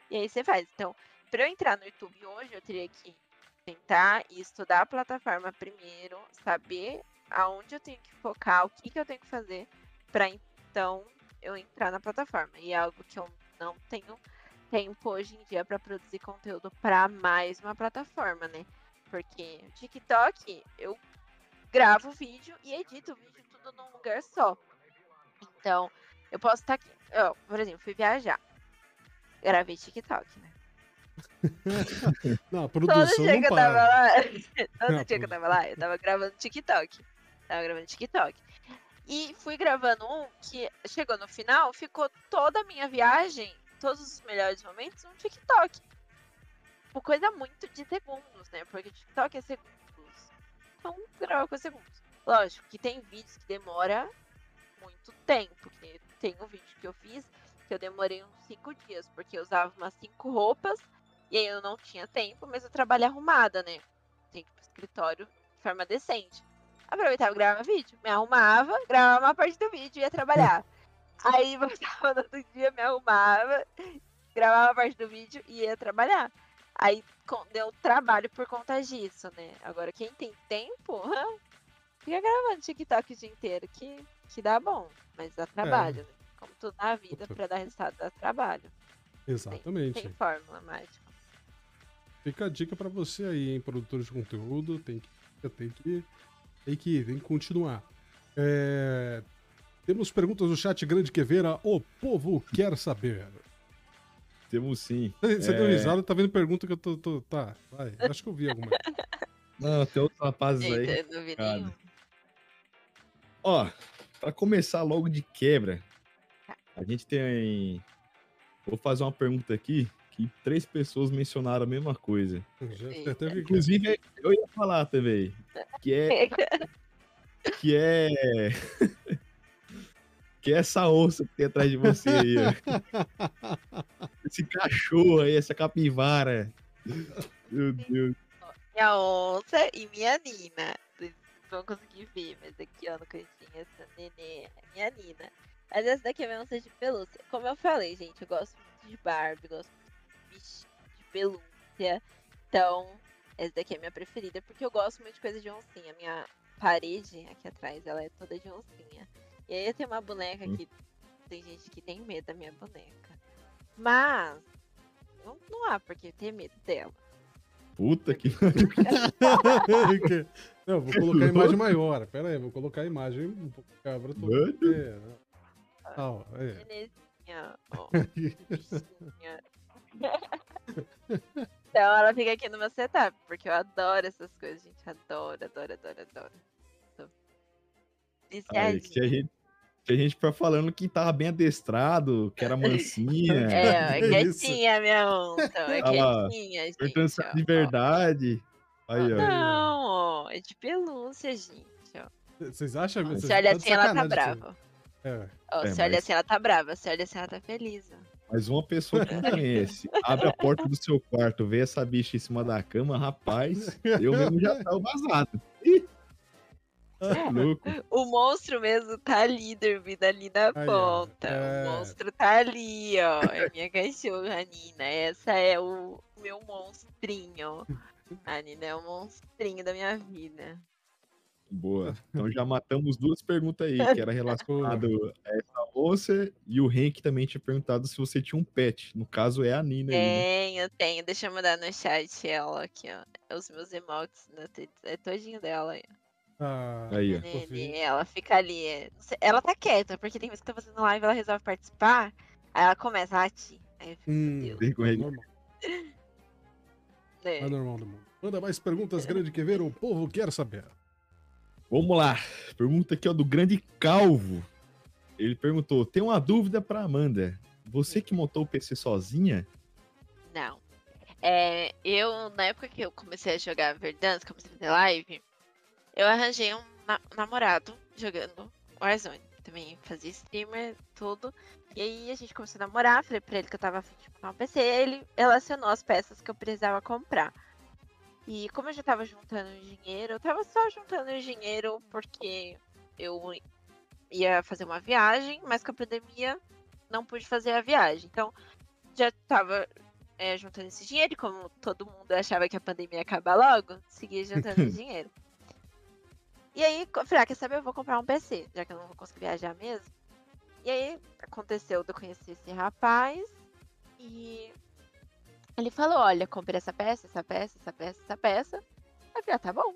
E aí você faz. Então, pra eu entrar no YouTube hoje, eu teria que tentar estudar a plataforma primeiro, saber aonde eu tenho que focar, o que, que eu tenho que fazer, pra então eu entrar na plataforma. E é algo que eu não tenho tempo hoje em dia pra produzir conteúdo pra mais uma plataforma, né? Porque TikTok eu gravo vídeo e edito o vídeo tudo num lugar só. Então, eu posso estar aqui. ó, por exemplo, fui viajar. Gravei TikTok, né? Não, a Todo produção dia não que eu tava lá, todo Ah, dia que eu tava lá, eu tava gravando TikTok. Tava gravando TikTok. E fui gravando um que chegou no final, ficou toda a minha viagem, todos os melhores momentos, no TikTok. Uma coisa muito de segundos, né? Porque TikTok é segundos. Então, grava com segundos. Lógico que tem vídeos que demora muito tempo. Que tem um vídeo que eu fiz que eu demorei uns cinco dias, porque eu usava umas cinco roupas e aí eu não tinha tempo, mas eu trabalho arrumada, né? Tem que ir pro escritório de forma decente. Aproveitava e gravava vídeo, me arrumava, gravava uma parte do vídeo e ia trabalhar. aí voltava no outro dia, me arrumava, gravava uma parte do vídeo e ia trabalhar. Aí deu trabalho por conta disso, né? Agora quem tem tempo, fica gravando TikTok o dia inteiro, que, que dá bom, mas dá trabalho, né? Como tudo na vida, Puta. pra dar resultado dá trabalho. Exatamente. Tem fórmula mágica. Fica a dica pra você aí, hein, produtor de conteúdo. Tem que, tem que, tem que, tem que continuar. É, Temos perguntas no chat Grande Queveira. O povo quer saber. Temos sim. Você deu É. risada, tá vendo pergunta que eu tô. tô- tá, vai. Acho que eu vi alguma. Não, tem outros rapazes aí. Eita. Ó, pra começar logo de quebra, a gente tem. Vou fazer uma pergunta aqui que três pessoas mencionaram a mesma coisa. Inclusive, eu ia falar também. Que é. Que é. que é essa onça que tem atrás de você aí, ó. Esse cachorro aí, essa capivara. Meu Deus. minha onça e minha Nina. Vão conseguir ver, mas aqui ó no cantinho essa nenê minha Nina. Mas essa daqui é minha onça de pelúcia. Como eu falei, gente, eu gosto muito de Barbie, gosto muito de de pelúcia. Então, essa daqui é minha preferida, porque eu gosto muito de coisa de oncinha. Minha parede aqui atrás, ela é toda de oncinha. E aí eu tenho uma boneca que tem gente que tem medo da minha boneca. Mas, não, não há por que ter medo dela. Puta que. Não, vou colocar a imagem maior. Pera aí, vou colocar a imagem um pouco cabra. Tô... É, não. Ah, é. Então ela fica aqui no meu setup, porque eu adoro essas coisas, gente. Adoro, adoro, adoro, adoro. Tô Aí, viciadinha. tinha gente, tinha gente pra falando que tava bem adestrado, que era mansinha. É, é quietinha, minha onça. É quietinha, gente. Ó, de ó. verdade. Aí, ó. Não, ó, é de pelúcia, gente. Ó. Vocês acham? vocês Se olha assim, ela tá brava. É. Ó, É, se olha mas- assim, ela tá brava. Se olha assim, ela tá feliz. ó. Mas uma pessoa que não conhece, abre a porta do seu quarto, vê essa bicha em cima da cama, rapaz, eu mesmo já tava vazado. Ih! É louco. O monstro mesmo tá ali, dormindo ali na ponta. É. O monstro tá ali, ó. É minha cachorra, a Nina. Essa é o meu monstrinho. A Nina é o monstrinho da minha vida. Boa. Então já matamos duas perguntas aí, que era relacionado a essa moça e o Henk também tinha perguntado se você tinha um pet. No caso é a Nina aí, né? Tenho, tenho. Deixa eu mandar no chat ela aqui, ó. Os meus emotes teta. É todinho dela aí. Ah, Aí, ó. Ela fica ali. é, Ela tá quieta, porque tem vezes que tá fazendo live, ela resolve participar. Aí ela começa a latir. Aí eu fico, Hum, Deus. Vergonha. é normal, é normal do mundo. Manda mais perguntas, grande Quevedo. O povo quer saber. Vamos lá. Pergunta aqui, ó, do grande Calvo. Ele perguntou: tem uma dúvida pra Amanda. Você que montou o PC sozinha? Não. É, eu, na época que eu comecei a jogar Verdansk, comecei a fazer live, eu arranjei um na- namorado jogando Warzone. Também fazia streamer, tudo. E aí a gente começou a namorar, falei pra ele que eu tava afim de comprar um PC, ele relacionou as peças que eu precisava comprar. E como eu já tava juntando dinheiro, eu tava só juntando dinheiro porque eu ia fazer uma viagem, mas com a pandemia não pude fazer a viagem. Então, já tava é, juntando esse dinheiro, e como todo mundo achava que a pandemia ia acabar logo, seguia juntando dinheiro. E aí, falei, ah, quer saber? Eu vou comprar um PC, já que eu não vou conseguir viajar mesmo. E aí, aconteceu de eu conhecer esse rapaz, e ele falou, olha, comprei essa peça, essa peça, essa peça, essa peça. Aí eu falei, ah, tá bom.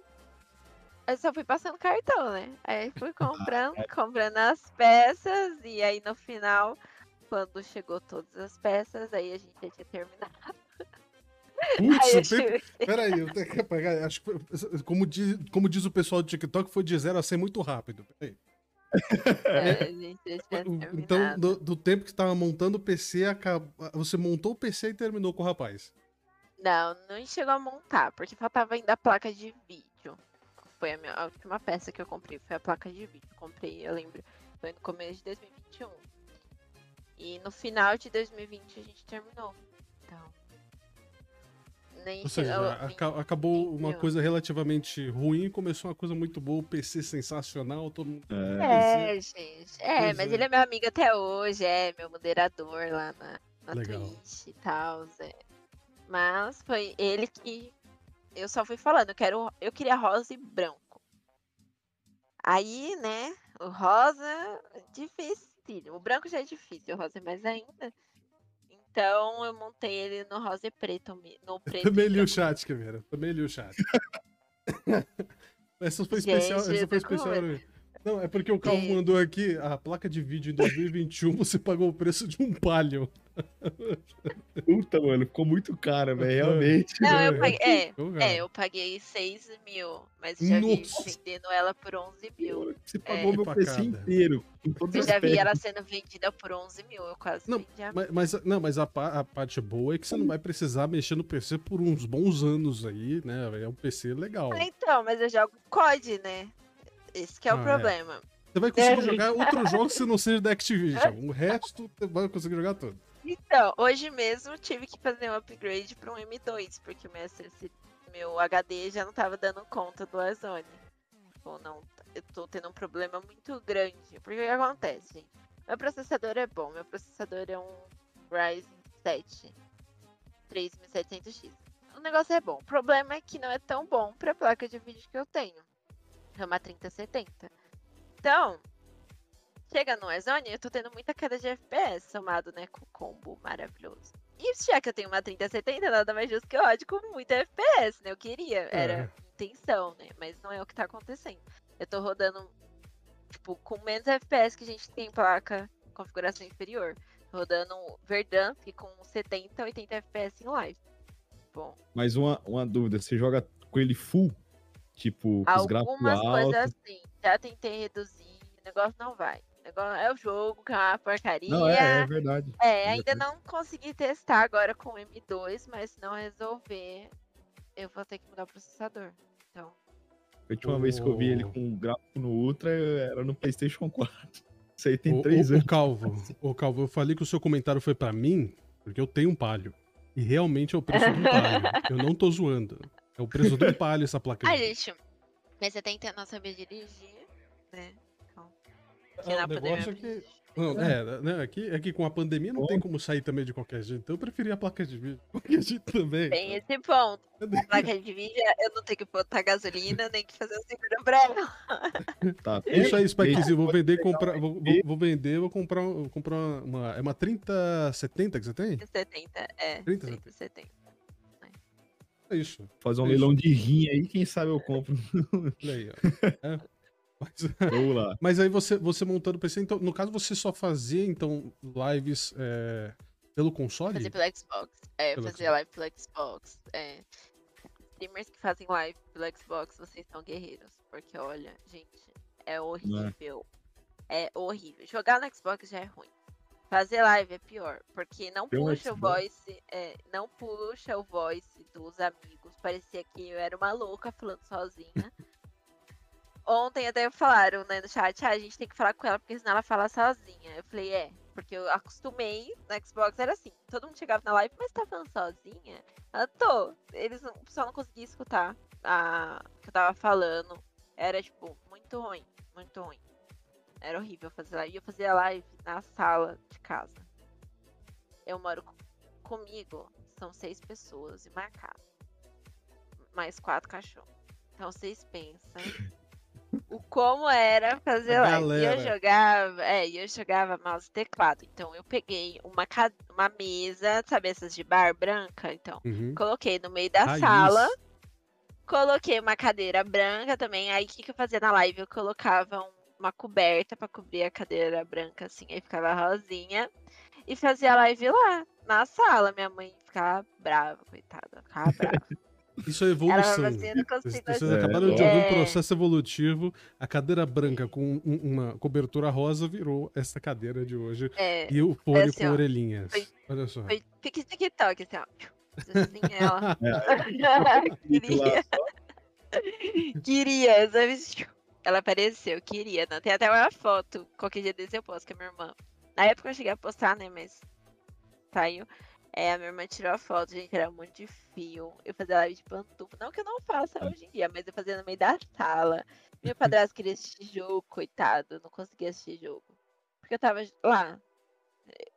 Aí só fui passando cartão, né? Aí fui comprando, comprando as peças, e aí no final, quando chegou todas as peças, aí a gente já tinha terminado. Putz, Aí eu tempo... Peraí, eu tenho que apagar. Acho que como, diz, como diz o pessoal do TikTok, foi de 0 a 100 muito rápido. Peraí. É, a gente. Então, do, do tempo que você tava montando o PC, acab- você montou o PC e terminou com o rapaz. Não, não chegou a montar, porque faltava ainda a placa de vídeo. Foi a, minha, a última peça que eu comprei, foi a placa de vídeo. Comprei, eu lembro, foi no começo de 2021. E no final de 2020 a gente terminou. Então. Nem Ou seja, aca- acabou uma Entendeu? coisa relativamente ruim e começou uma coisa muito boa. O PC sensacional, todo mundo. É. É, gente. É, Pois mas é. ele é meu amigo até hoje, é meu moderador lá na, na Legal. Twitch e tal. É. Mas foi ele que eu só fui falando, eu quero, eu queria rosa e branco. Aí, né, o rosa é difícil. O branco já é difícil, o rosa é mais ainda. Então eu montei ele no rosa e preto, no preto. Também li o chat, Quevedo. Também li o chat. essa foi Gente, especial. Essa foi especial. Não, é porque o Calvo Sim. mandou aqui a placa de vídeo em 2021, você pagou o preço de um palio. Puta, mano, ficou muito cara, velho, realmente. Não, eu É, paguei. É, é, eu paguei 6 mil, mas já vi Nossa. vendendo ela por 11 mil. Você pagou meu PC inteiro, Eu já vi ela sendo vendida por 11 mil. Eu quase Não, Mas, mas- não, mas a, pa- a parte boa é que você não vai precisar mexer no PC por uns bons anos aí, né? É um PC legal. Ah, então, mas eu jogo COD, né? Esse que é Ah, o é. problema. Você vai conseguir É. jogar outros jogos que não seja da Activision. O resto você vai conseguir jogar tudo. Então, hoje mesmo tive que fazer um upgrade para um M2, porque o meu, meu HD já não tava dando conta do Warzone. Ou não, eu tô tendo um problema muito grande. Porque o que acontece, gente? Meu processador é bom, meu processador é um Ryzen 7 3700X. O negócio é bom. O problema é que não é tão bom para a placa de vídeo que eu tenho. É uma 3070. Então, chega no Warzone, eu tô tendo muita queda de FPS, somado, né, com o combo maravilhoso. E já que eu tenho uma 3070, nada mais justo que eu rode com muita FPS, né? Eu queria, era É. intenção, né? Mas não é o que tá acontecendo. Eu tô rodando, tipo, com menos FPS que a gente tem em placa configuração inferior. rodando Verdansk com 70, 80 FPS em live. Bom, Mas uma, uma dúvida, você joga com ele full? Tipo, com os gráficos algumas coisas altos? assim, já tentei reduzir, o negócio não vai. O negócio é o jogo, que é uma porcaria. Não, é, é verdade. É, ainda verdade. não consegui testar agora com o M2, mas se não resolver, eu vou ter que mudar o processador. Então, A última vez que eu vi ele O- com um gráfico no Ultra era no PlayStation 4. Isso aí tem O, três o- o anos. Calvo, o Calvo, eu falei que o seu comentário foi pra mim, porque eu tenho um palio. E realmente é o preço um palio. Eu não tô zoando. É o preço de um palio essa placa. Ah, gente, mas você tem que não saber dirigir, né? Então, Ah, na o negócio é que- aprendi. Não, é, né, aqui, é que com a pandemia não tem como sair também de qualquer jeito. Então eu preferia a placa de vídeo. de Qualquer jeito também. Tem esse ponto. A placa de vídeo, eu não tenho que botar gasolina, nem que fazer o seguro pra ela. Tá, Deixa aí, Spikezinho, vou vender comprar. Vou, vou- vou vender, vou comprar, vou comprar uma. É uma 3070 que você tem? 70, é. 30, 30, 70. É isso. Fazer um Isso. leilão de rim aí, quem sabe eu compro. Aí, ó. É. Mas, Vamos lá. mas aí você, você montando o PC, então, no caso você só fazia então lives é, pelo console? Fazer pelo Xbox. É, Pelo fazer Xbox. live pelo Xbox. É. Streamers que fazem live pelo Xbox, vocês são guerreiros. Porque, olha, gente, é horrível. É horrível. Jogar no Xbox já é ruim. Fazer live é pior. Porque não um puxa o voice. é, não puxa o voice dos amigos. Parecia que eu era uma louca falando sozinha. Ontem até falaram né, no chat, ah, a gente tem que falar com ela porque senão ela fala sozinha. Eu falei, é, porque eu acostumei no Xbox, era assim, todo mundo chegava na live, mas tá falando sozinha? Ela tô. Eles não, o pessoal não conseguia escutar a o que eu tava falando. Era, tipo, muito ruim, muito ruim. Era horrível fazer live. E eu fazia live na sala de casa. Eu moro co- comigo, são seis pessoas e marcado. Mais quatro cachorros. Então vocês pensam o como era fazer live. E eu jogava, é, eu jogava mouse e teclado. Então eu peguei uma, uma mesa, sabe essas de bar branca? Então, Uhum. coloquei no meio da Raiz. sala, coloquei uma cadeira branca também. Aí o que, que eu fazia na live? Eu colocava um- uma coberta pra cobrir a cadeira branca, assim, aí ficava rosinha. E fazia live lá, na sala. Minha mãe ficava brava, coitada, ficava brava. Isso é evolução. assim, eu não Vocês, vocês É. acabaram de ouvir um É. processo evolutivo. A cadeira branca com um- uma cobertura rosa virou essa cadeira de hoje. É, E o fone assim, com ó, orelhinhas. foi- Olha só. foi pique TikTok, assim, ó. Assim, ela. Clique queria, queria, sabe? Ela apareceu, queria. Não, tem até uma foto. Qualquer dia desse eu posto com a minha irmã. Na época eu cheguei a postar, né? Mas saiu. É, a minha irmã tirou a foto, gente, era um monte de fio. Eu fazia live de pantufa. Não que eu não faça hoje em dia, mas eu fazia no meio da sala. Meu padrasto queria assistir jogo, coitado. Não conseguia assistir jogo. Porque eu tava lá.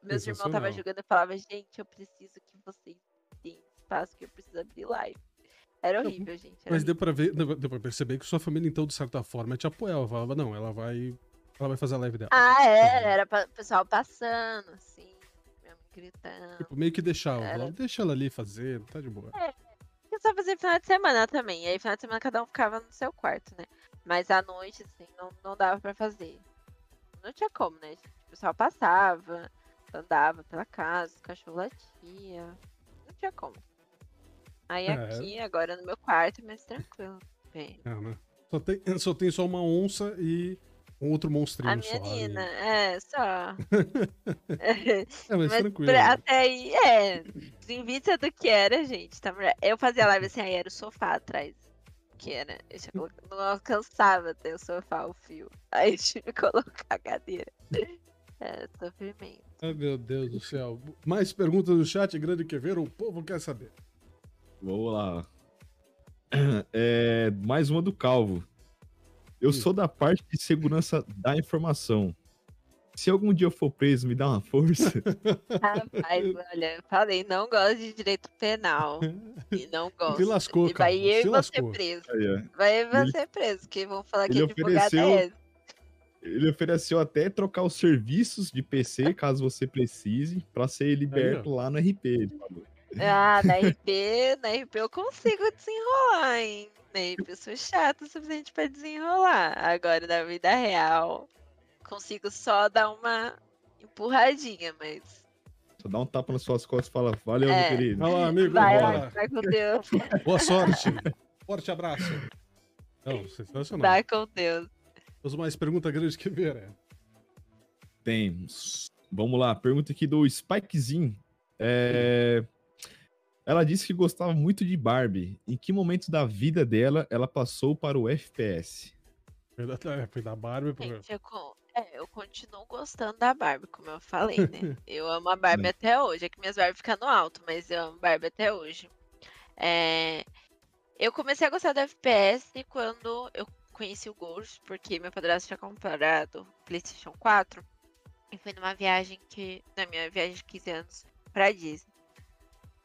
Meus irmãos estavam jogando e falava, gente, eu preciso que vocês deem espaço, que eu preciso abrir live. Era horrível, gente. era Mas deu pra ver, deu pra perceber que sua família, então, de certa forma, te apoiava. Falava, não, ela vai. Ela vai fazer a live dela. Ah, era, era o pessoal passando, assim, minha mãe gritando. Tipo, meio que deixava. Era. Deixa ela ali fazer, tá de boa. Eu só fazia final de semana também. E aí, final de semana, cada um ficava no seu quarto, né? Mas à noite, assim, não, não dava pra fazer. Não tinha como, né? O pessoal passava, andava pela casa, o cachorro latia. Não tinha como. Aí É. aqui, agora no meu quarto, é mais tranquilo. Bem, É, né? Só tem, só tem só uma onça e um outro monstrinho a só. ali. menina, é, só. É, mas, Mas tranquilo. pra- até aí, é. Vista do que era, gente. Tá, eu fazia live assim, aí era o sofá atrás. Que era. Eu não alcançava ter o sofá, o fio. Aí eu tive que colocar a cadeira. É, sofrimento. Ai, meu Deus do céu. Mais perguntas no chat, grande que ver, o povo quer saber. Vamos lá. É, mais uma do Calvo. Eu Hum. sou da parte de segurança da informação. Se algum dia eu for preso, me dá uma força. Rapaz, olha, eu falei, não gosto de direito penal. E não gosto. Se lascou, E vai eu e você preso. Aí, ó. Vai Ele- você preso, que vão falar que ele advogado ofereceu- é esse. Ele ofereceu até trocar os serviços de PC, caso você precise, pra ser liberto lá no RP. Ele falou. Ah, na RP, na RP eu consigo desenrolar, hein? Na RP eu sou chata o suficiente pra desenrolar. Agora, na vida real, consigo só dar uma empurradinha, mas Só dá um tapa nas suas costas e fala, valeu, É. meu querido. Vai lá, amigo. Vai bora. lá, vai com Deus. Boa sorte. Forte abraço. Não, sensacional. Vai com Deus. Temos mais pergunta grande que ver, é. Temos. Vamos lá, pergunta aqui do Spikezinho. É, Ela disse que gostava muito de Barbie. Em que momento da vida dela ela passou para o FPS? Foi da, Barbie pro... Gente, eu, é, eu continuo gostando da Barbie, como eu falei, né? Eu amo a Barbie até hoje. É que minhas Barbie ficam no alto, mas eu amo Barbie até hoje. É, Eu comecei a gostar do FPS quando eu conheci o Ghost, porque meu padrasto tinha comprado o PlayStation 4 e foi numa viagem que. Na minha viagem de 15 anos pra Disney.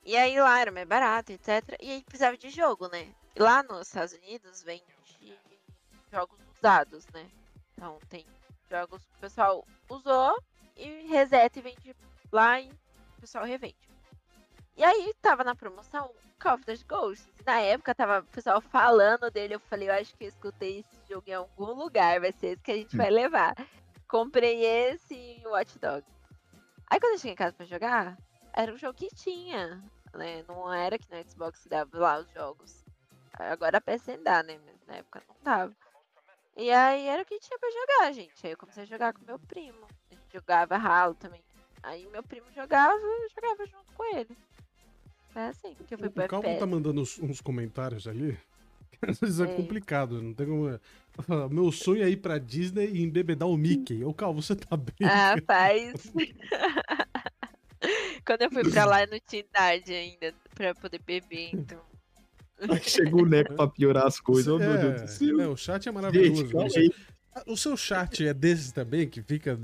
E aí lá era mais barato, etc. E aí precisava de jogo, né? E lá nos Estados Unidos vende jogos usados, né? Então tem jogos que o pessoal usou e reseta e vende lá e o pessoal revende. E aí tava na promoção Call of Duty Ghosts. E na época tava o pessoal falando dele. Eu falei, eu acho que eu escutei esse jogo em algum lugar. Vai ser esse que a gente vai levar. Comprei esse e o Watch Dogs. Aí quando eu cheguei em casa pra jogar, era um jogo que tinha. Né? Não era que no Xbox dava lá os jogos. Agora a PC dá, né? Mas na época não dava. E aí era o que tinha pra jogar, gente. Aí eu comecei a jogar com meu primo. A gente jogava Halo também. Aí meu primo jogava e eu jogava junto com ele. Foi assim que eu fui pro O FPS. tá mandando uns, uns comentários ali. Às vezes é Ei. complicado, não tem como. Fala, Meu sonho é ir pra Disney e embebedar o Mickey. Ô, Calvo, você tá bem? Ah, faz. Quando eu fui pra lá, eu não tinha idade ainda pra poder beber, então. Aí chegou o Neco pra piorar as coisas. Oh, meu É, Deus do céu. é, o chat é maravilhoso. Gente. O seu chat é desse também, que fica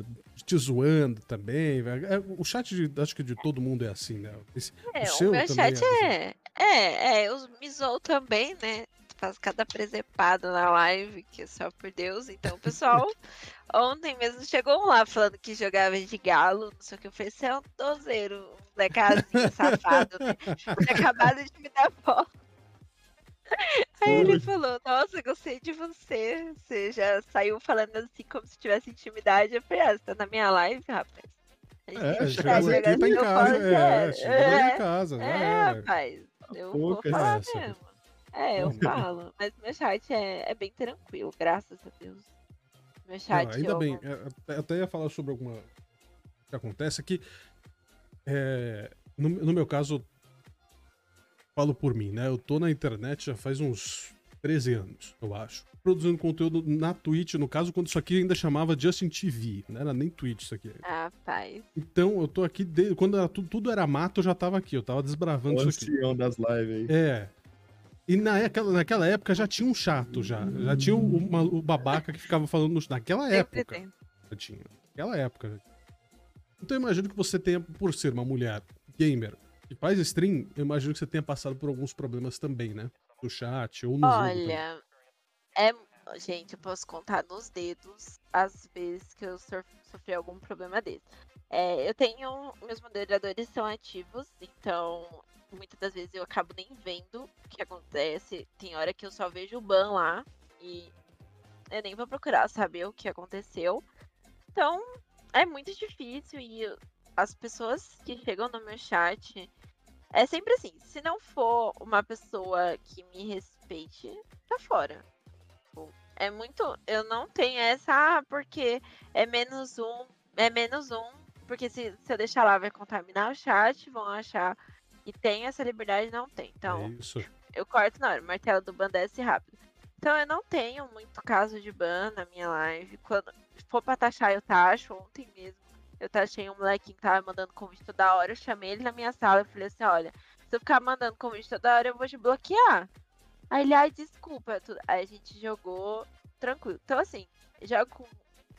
te zoando também? É, o chat, de, acho que de todo mundo é assim, né? Esse- É, seu o meu chat é é. É, é, os Mizou também, né? Faz cada presepada na live, que é só por Deus. Então, pessoal, ontem mesmo chegou um lá falando que jogava de galo, não sei o que. Eu falei, você é um dozeiro, um molecazinho safado, né? Acabado de me dar bola. Aí ele falou, nossa, gostei de você. Você já saiu falando assim como se tivesse intimidade. Eu falei, ah, você tá na minha live, rapaz. A gente É, chegou jogar aqui, tá em casa. É, chegou em casa. É, era. rapaz, eu vou falar essa. mesmo. É, eu Não. falo. Mas meu chat é, é bem tranquilo, graças a Deus. Meu Não, chat ainda eu bem, amo. é, até- até ia falar sobre alguma. que acontece aqui. É, no, no meu caso, falo por mim, né? Eu tô na internet já faz uns 13 anos, eu acho. Produzindo conteúdo na Twitch, no caso, quando isso aqui ainda chamava Justin TV, não era nem Twitch isso aqui. Rapaz. Então, eu tô aqui, desde, quando era, tudo, tudo era mato, eu já tava aqui, eu tava desbravando O isso aqui. ancião das lives aí. É. E naquela, naquela época já tinha um chato, já. Já tinha o, uma- o babaca que ficava falando. no- Naquela Sempre época. tem. Já tinha. Naquela época. Então eu imagino que você tenha, por ser uma mulher gamer que faz stream, eu imagino que você tenha passado por alguns problemas também, né? No chat ou no. Olha, é. Gente, eu posso contar nos dedos as vezes que eu sof- sofri algum problema desse. É, eu tenho. Meus moderadores são ativos, então muitas das vezes eu acabo nem vendo o que acontece. Tem hora que eu só vejo o ban lá e eu nem vou procurar saber o que aconteceu. Então é muito difícil e as pessoas que chegam no meu chat. É sempre assim, se não for uma pessoa que me respeite, tá fora. Tipo, É muito. Eu não tenho essa, ah, porque é menos um. É menos um. Porque se, se eu deixar lá vai contaminar o chat, vão achar que tem essa liberdade, não tem. Então, É isso. eu corto na hora, o martelo do ban desce rápido. Então eu não tenho muito caso de ban na minha live. Quando for pra taxar, eu taxo. Ontem mesmo eu taxei um molequinho que tava mandando convite toda hora. Eu chamei ele na minha sala e falei assim: olha, se eu ficar mandando convite toda hora, eu vou te bloquear. Aí ele, ai, desculpa. tudo. Aí a gente jogou tranquilo. Então, assim, jogo com,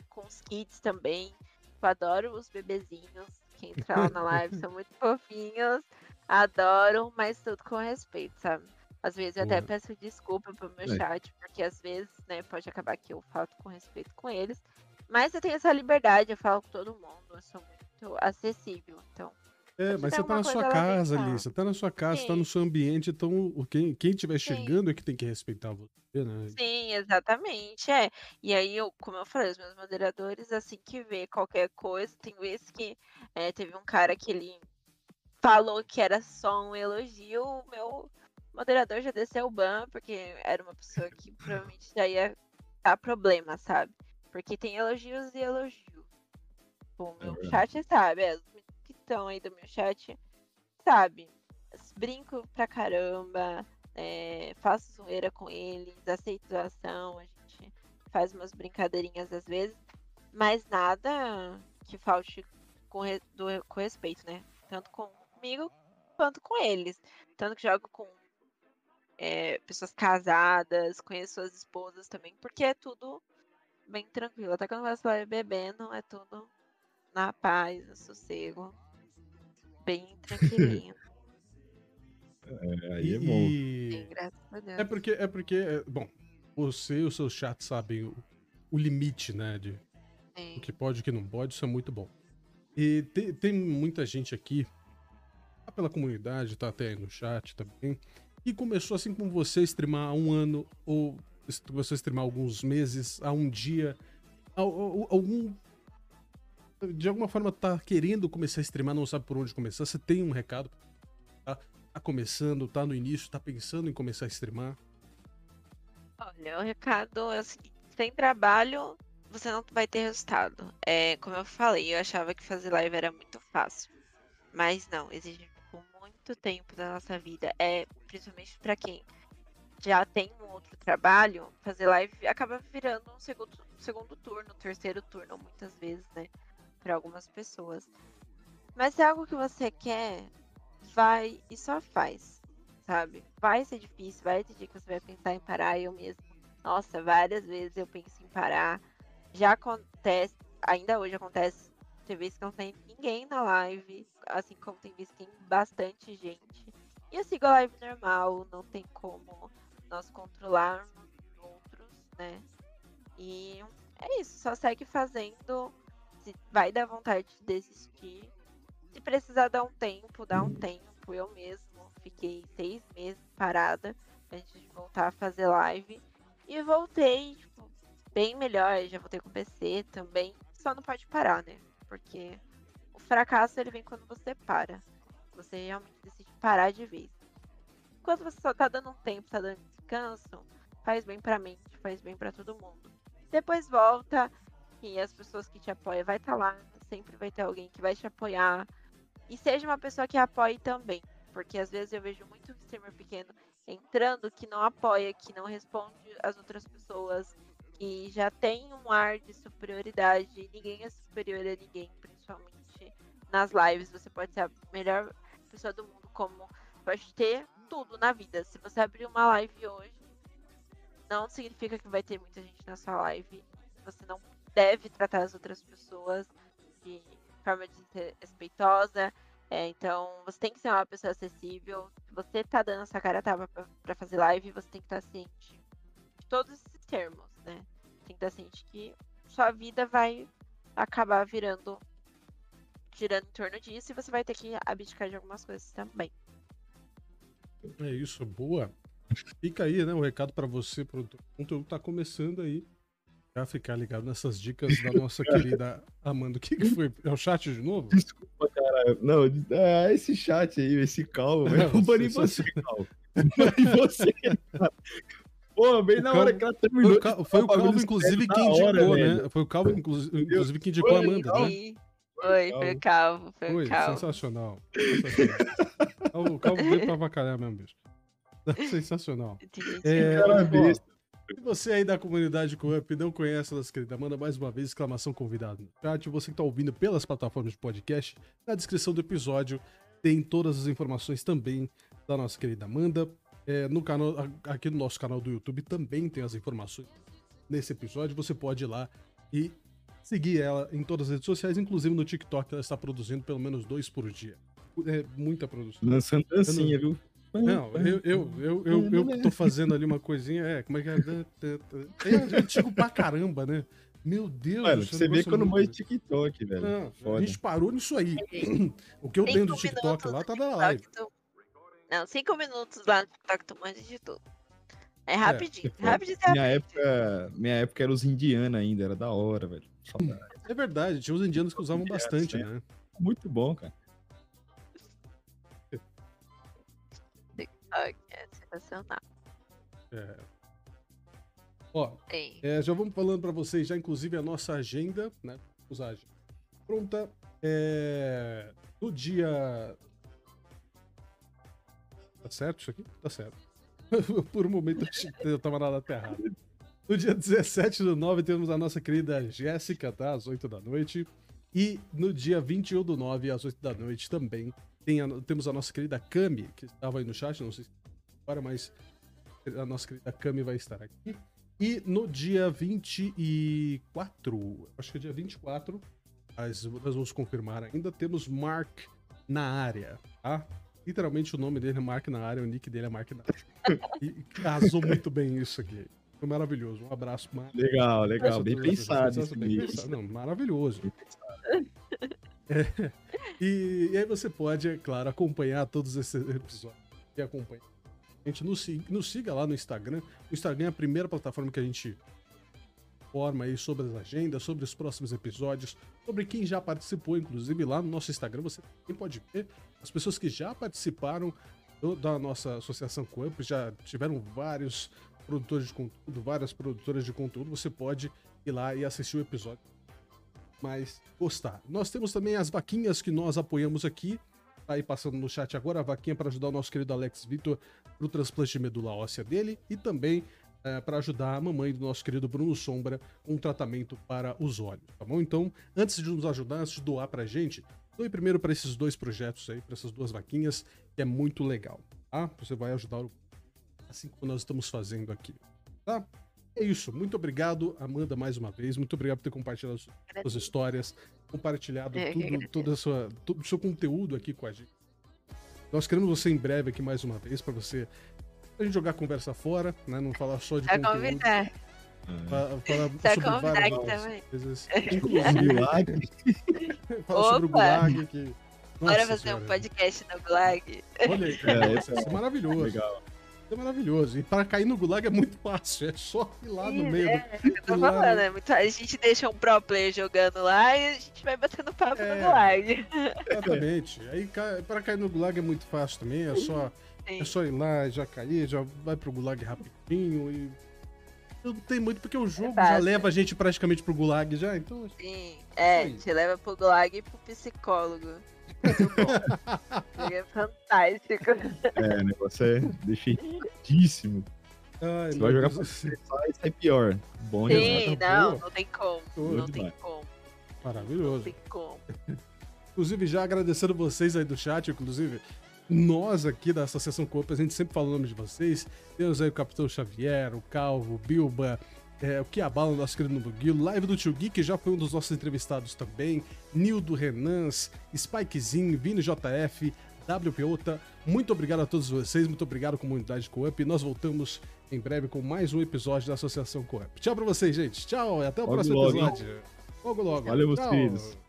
com os kids também. Eu adoro os bebezinhos que entram lá na live, são muito fofinhos. Adoro, mas tudo com respeito, sabe? Às vezes eu até Boa. peço desculpa pro meu É. chat, porque às vezes, né, pode acabar que eu falto com respeito com eles. Mas eu tenho essa liberdade, eu falo com todo mundo, eu sou muito acessível. Então, É, mas você tá na sua casa ali, você tá na sua casa, Sim. tá no seu ambiente, então quem, quem estiver chegando é que tem que respeitar você, né? Sim, exatamente, é. E aí, eu, como eu falei, os meus moderadores, assim que vê qualquer coisa, tem vezes que é, teve um cara que ele falou que era só um elogio, o meu moderador já desceu o ban, porque era uma pessoa que provavelmente já ia dar problema, sabe? Porque tem elogios e elogios. O meu é chat sabe, é, estão aí do meu chat, sabe? Brinco pra caramba, é, faço zoeira com eles, aceito doação, a gente faz umas brincadeirinhas às vezes, mas nada que falte com, do, com respeito, né? Tanto comigo quanto com eles. Tanto que jogo com é, pessoas casadas, conheço as esposas também, porque é tudo bem tranquilo. Até quando você vai bebendo, é tudo na paz, no sossego bem tranquilinho. é, aí é bom. Sim, graças a Deus. É porque, é porque, é, bom, você e o seu chat sabem o, o limite, né, de Sim. o que pode e o que não pode, isso é muito bom. E tem, tem muita gente aqui, tá pela comunidade, tá até aí no chat também, que começou assim com você streamar há um ano, ou começou a streamar alguns meses, há um dia, algum de alguma forma tá querendo começar a streamar, não sabe por onde começar, você tem um recado? Tá, tá começando, tá no início, tá pensando em começar a streamar? Olha, o recado é o seguinte: sem trabalho, você não vai ter resultado. É, como eu falei, eu achava que fazer live era muito fácil. Mas não, exige muito tempo da nossa vida. É, principalmente para quem já tem um outro trabalho, fazer live acaba virando um segundo, segundo turno, terceiro turno, muitas vezes, né? para algumas pessoas. Mas se é algo que você quer, vai e só faz, sabe? Vai ser difícil, vai ter dia que você vai pensar em parar. Eu mesmo, nossa, várias vezes eu penso em parar. Já acontece, ainda hoje acontece, tem vezes que não tem ninguém na live, assim como tem vezes que tem bastante gente. E eu sigo a live normal, não tem como nós controlarmos outros, né? E é isso, só segue fazendo se vai dar vontade de desistir. Se precisar dar um tempo, dá um tempo. Eu mesmo fiquei seis meses parada antes de voltar a fazer live. E voltei, tipo, bem melhor. Já voltei com PC também. Só não pode parar, né? Porque o fracasso ele vem quando você para. Você realmente decide parar de vez. Enquanto você só tá dando um tempo, tá dando descanso, faz bem pra mente, faz bem para todo mundo. Depois volta, que as pessoas que te apoiam vai estar tá lá, sempre vai ter alguém que vai te apoiar. E seja uma pessoa que apoie também, porque às vezes eu vejo muito streamer pequeno entrando que não apoia, que não responde às outras pessoas, que já tem um ar de superioridade. Ninguém é superior a ninguém, principalmente nas lives. Você pode ser a melhor pessoa do mundo, como pode ter tudo na vida. Se você abrir uma live hoje, não significa que vai ter muita gente na sua live. Você não deve tratar as outras pessoas de forma respeitosa. É, então, você tem que ser uma pessoa acessível. Se você tá dando essa cara tava para fazer live, você tem que estar tá ciente de todos esses termos, né? Tem que estar tá ciente que sua vida vai acabar virando girando em torno disso e você vai ter que abdicar de algumas coisas também. É isso, boa. Fica aí, né, o um recado para você, produtor. O conteúdo tá começando aí. Já ficar ligado nessas dicas da nossa querida Amanda. O que, que foi? É o chat de novo? Desculpa, cara. Não, é esse chat aí, esse calmo. É culpa em você, calmo. em você, cara. Pô, bem o na hora que ela terminou. Foi o, Cal... foi o Calvo, inclusive, quem indicou, hora, né? Foi o Calvo, inclusive, quem indicou a Amanda, né? Foi, foi o Calvo. Foi, foi o Calvo. sensacional. sensacional. o Calvo veio pra avacalhar mesmo, bicho. Sensacional. É. Se você aí da comunidade Up não conhece a nossa querida, manda mais uma vez exclamação convidado no chat. Você que está ouvindo pelas plataformas de podcast, na descrição do episódio tem todas as informações também da nossa querida Amanda. É, no canal, aqui no nosso canal do YouTube também tem as informações nesse episódio. Você pode ir lá e seguir ela em todas as redes sociais, inclusive no TikTok, ela está produzindo pelo menos dois por dia. É muita produção. Lançando dancinha, viu? Não, eu, eu, eu, eu, eu tô fazendo ali uma coisinha, é, como é que é? É, é antigo pra caramba, né? Meu Deus, Mano, você vê é quando muito- manja TikTok, velho. Não, a gente parou nisso aí. O que eu tenho do TikTok lá tá na TikTok, live. Não, cinco minutos lá no TikTok tu manja de tudo. É rapidinho, foda. rapidinho, rapidinho. Minha época, minha época era os indianos ainda, era da hora, velho. É verdade, tinha os indianos que usavam bastante, é. né? Muito bom, cara. TikTok é sensacional. É. Ó. É, já vamos falando para vocês já, inclusive, a nossa agenda, né? Agenda. Pronta. É, no dia. Tá certo isso aqui? Tá certo. Por um momento eu tava na data errada. No dia 17 do 9 temos a nossa querida Jéssica, tá? Às 8 da noite. E no dia 21 do 9, às 8 da noite também, tem a- temos a nossa querida Cami, que estava aí no chat, não sei se agora, mas a nossa querida Cami vai estar aqui. E no dia 24, acho que é dia 24, mas nós vamos confirmar ainda, temos Mark na área, tá? Literalmente o nome dele é Mark na área, o nick dele é Mark na área. E casou muito bem isso aqui. Foi maravilhoso. Um abraço, Mark. Legal, legal. Bem pensado bem pensado. Não, maravilhoso. É, e, e aí você pode, é claro, acompanhar todos esses episódios. E acompanha. A gente nos, nos siga lá no Instagram. O Instagram é a primeira plataforma que a gente informa aí sobre as agendas, sobre os próximos episódios, sobre quem já participou, inclusive lá no nosso Instagram você também pode ver as pessoas que já participaram do- da nossa associação Coamp, já tiveram vários produtores de conteúdo, várias produtoras de conteúdo, você pode ir lá e assistir o episódio mas gostar. Nós temos também as vaquinhas que nós apoiamos aqui. Tá aí passando no chat agora a vaquinha para ajudar o nosso querido Alex Vitor pro transplante de medula óssea dele e também para ajudar a mamãe do nosso querido Bruno Sombra com um tratamento para os olhos, tá bom? Então, antes de nos ajudar, antes de doar pra gente, doe primeiro para esses dois projetos aí, para essas duas vaquinhas, que é muito legal, tá? Você vai ajudar o- assim como nós estamos fazendo aqui, tá? É isso. Muito obrigado, Amanda, mais uma vez. Muito obrigado por ter compartilhado suas histórias, compartilhado que tudo, a sua, todo o seu conteúdo aqui com a gente. Nós queremos você em breve aqui mais uma vez para você pra gente jogar a conversa fora, né? Não falar só de Só conteúdo. convidar. fa- Falar Só sobre convidar várias também. coisas. É. Inclusive, Milagre. falar sobre o! Gulag. Que... Bora fazer Senhora, um podcast no Gulag. Olha aí, É, nossa, isso é maravilhoso. Legal. Isso é maravilhoso. E para cair no Gulag é muito fácil. É só ir lá no Ih, meio. é, do- eu tô lá- falando, é muito... a gente deixa um pro player jogando lá e a gente vai batendo papo É. no Gulag. Exatamente. Aí para cair no Gulag é muito fácil também. É só, Sim. é só ir lá, já cair, já vai pro Gulag rapidinho e. Não tem muito, porque o jogo já fácil. leva a gente praticamente pro Gulag já, então. Sim, é, aí. te leva pro Gulag e pro psicólogo. Muito bom. Jogo é fantástico. É, o negócio é definitíssimo. Ai, Você vai jogar pra do céu. sai, pior. Bom. Sim, tá não, boa. não tem como. Não tem como. Não Maravilhoso. tem como. Inclusive, já agradecendo vocês aí do chat, inclusive, nós aqui da Associação Coop, a gente sempre fala o nome de vocês. Temos aí o Capitão Xavier, o Calvo, o Bilba, é, o Kiabala, o nosso querido Buguilo, Live do Tio Gui, que já foi um dos nossos entrevistados também, Nildo Renans, Spikezinho, Vini JF, WPOTA. Muito obrigado a todos vocês, muito obrigado, comunidade Coop. Nós voltamos em breve com mais um episódio da Associação Coop. Tchau pra vocês, gente. Tchau, e até o Logo, próximo logo, hein? episódio. Logo, logo. Valeu, meus queridos.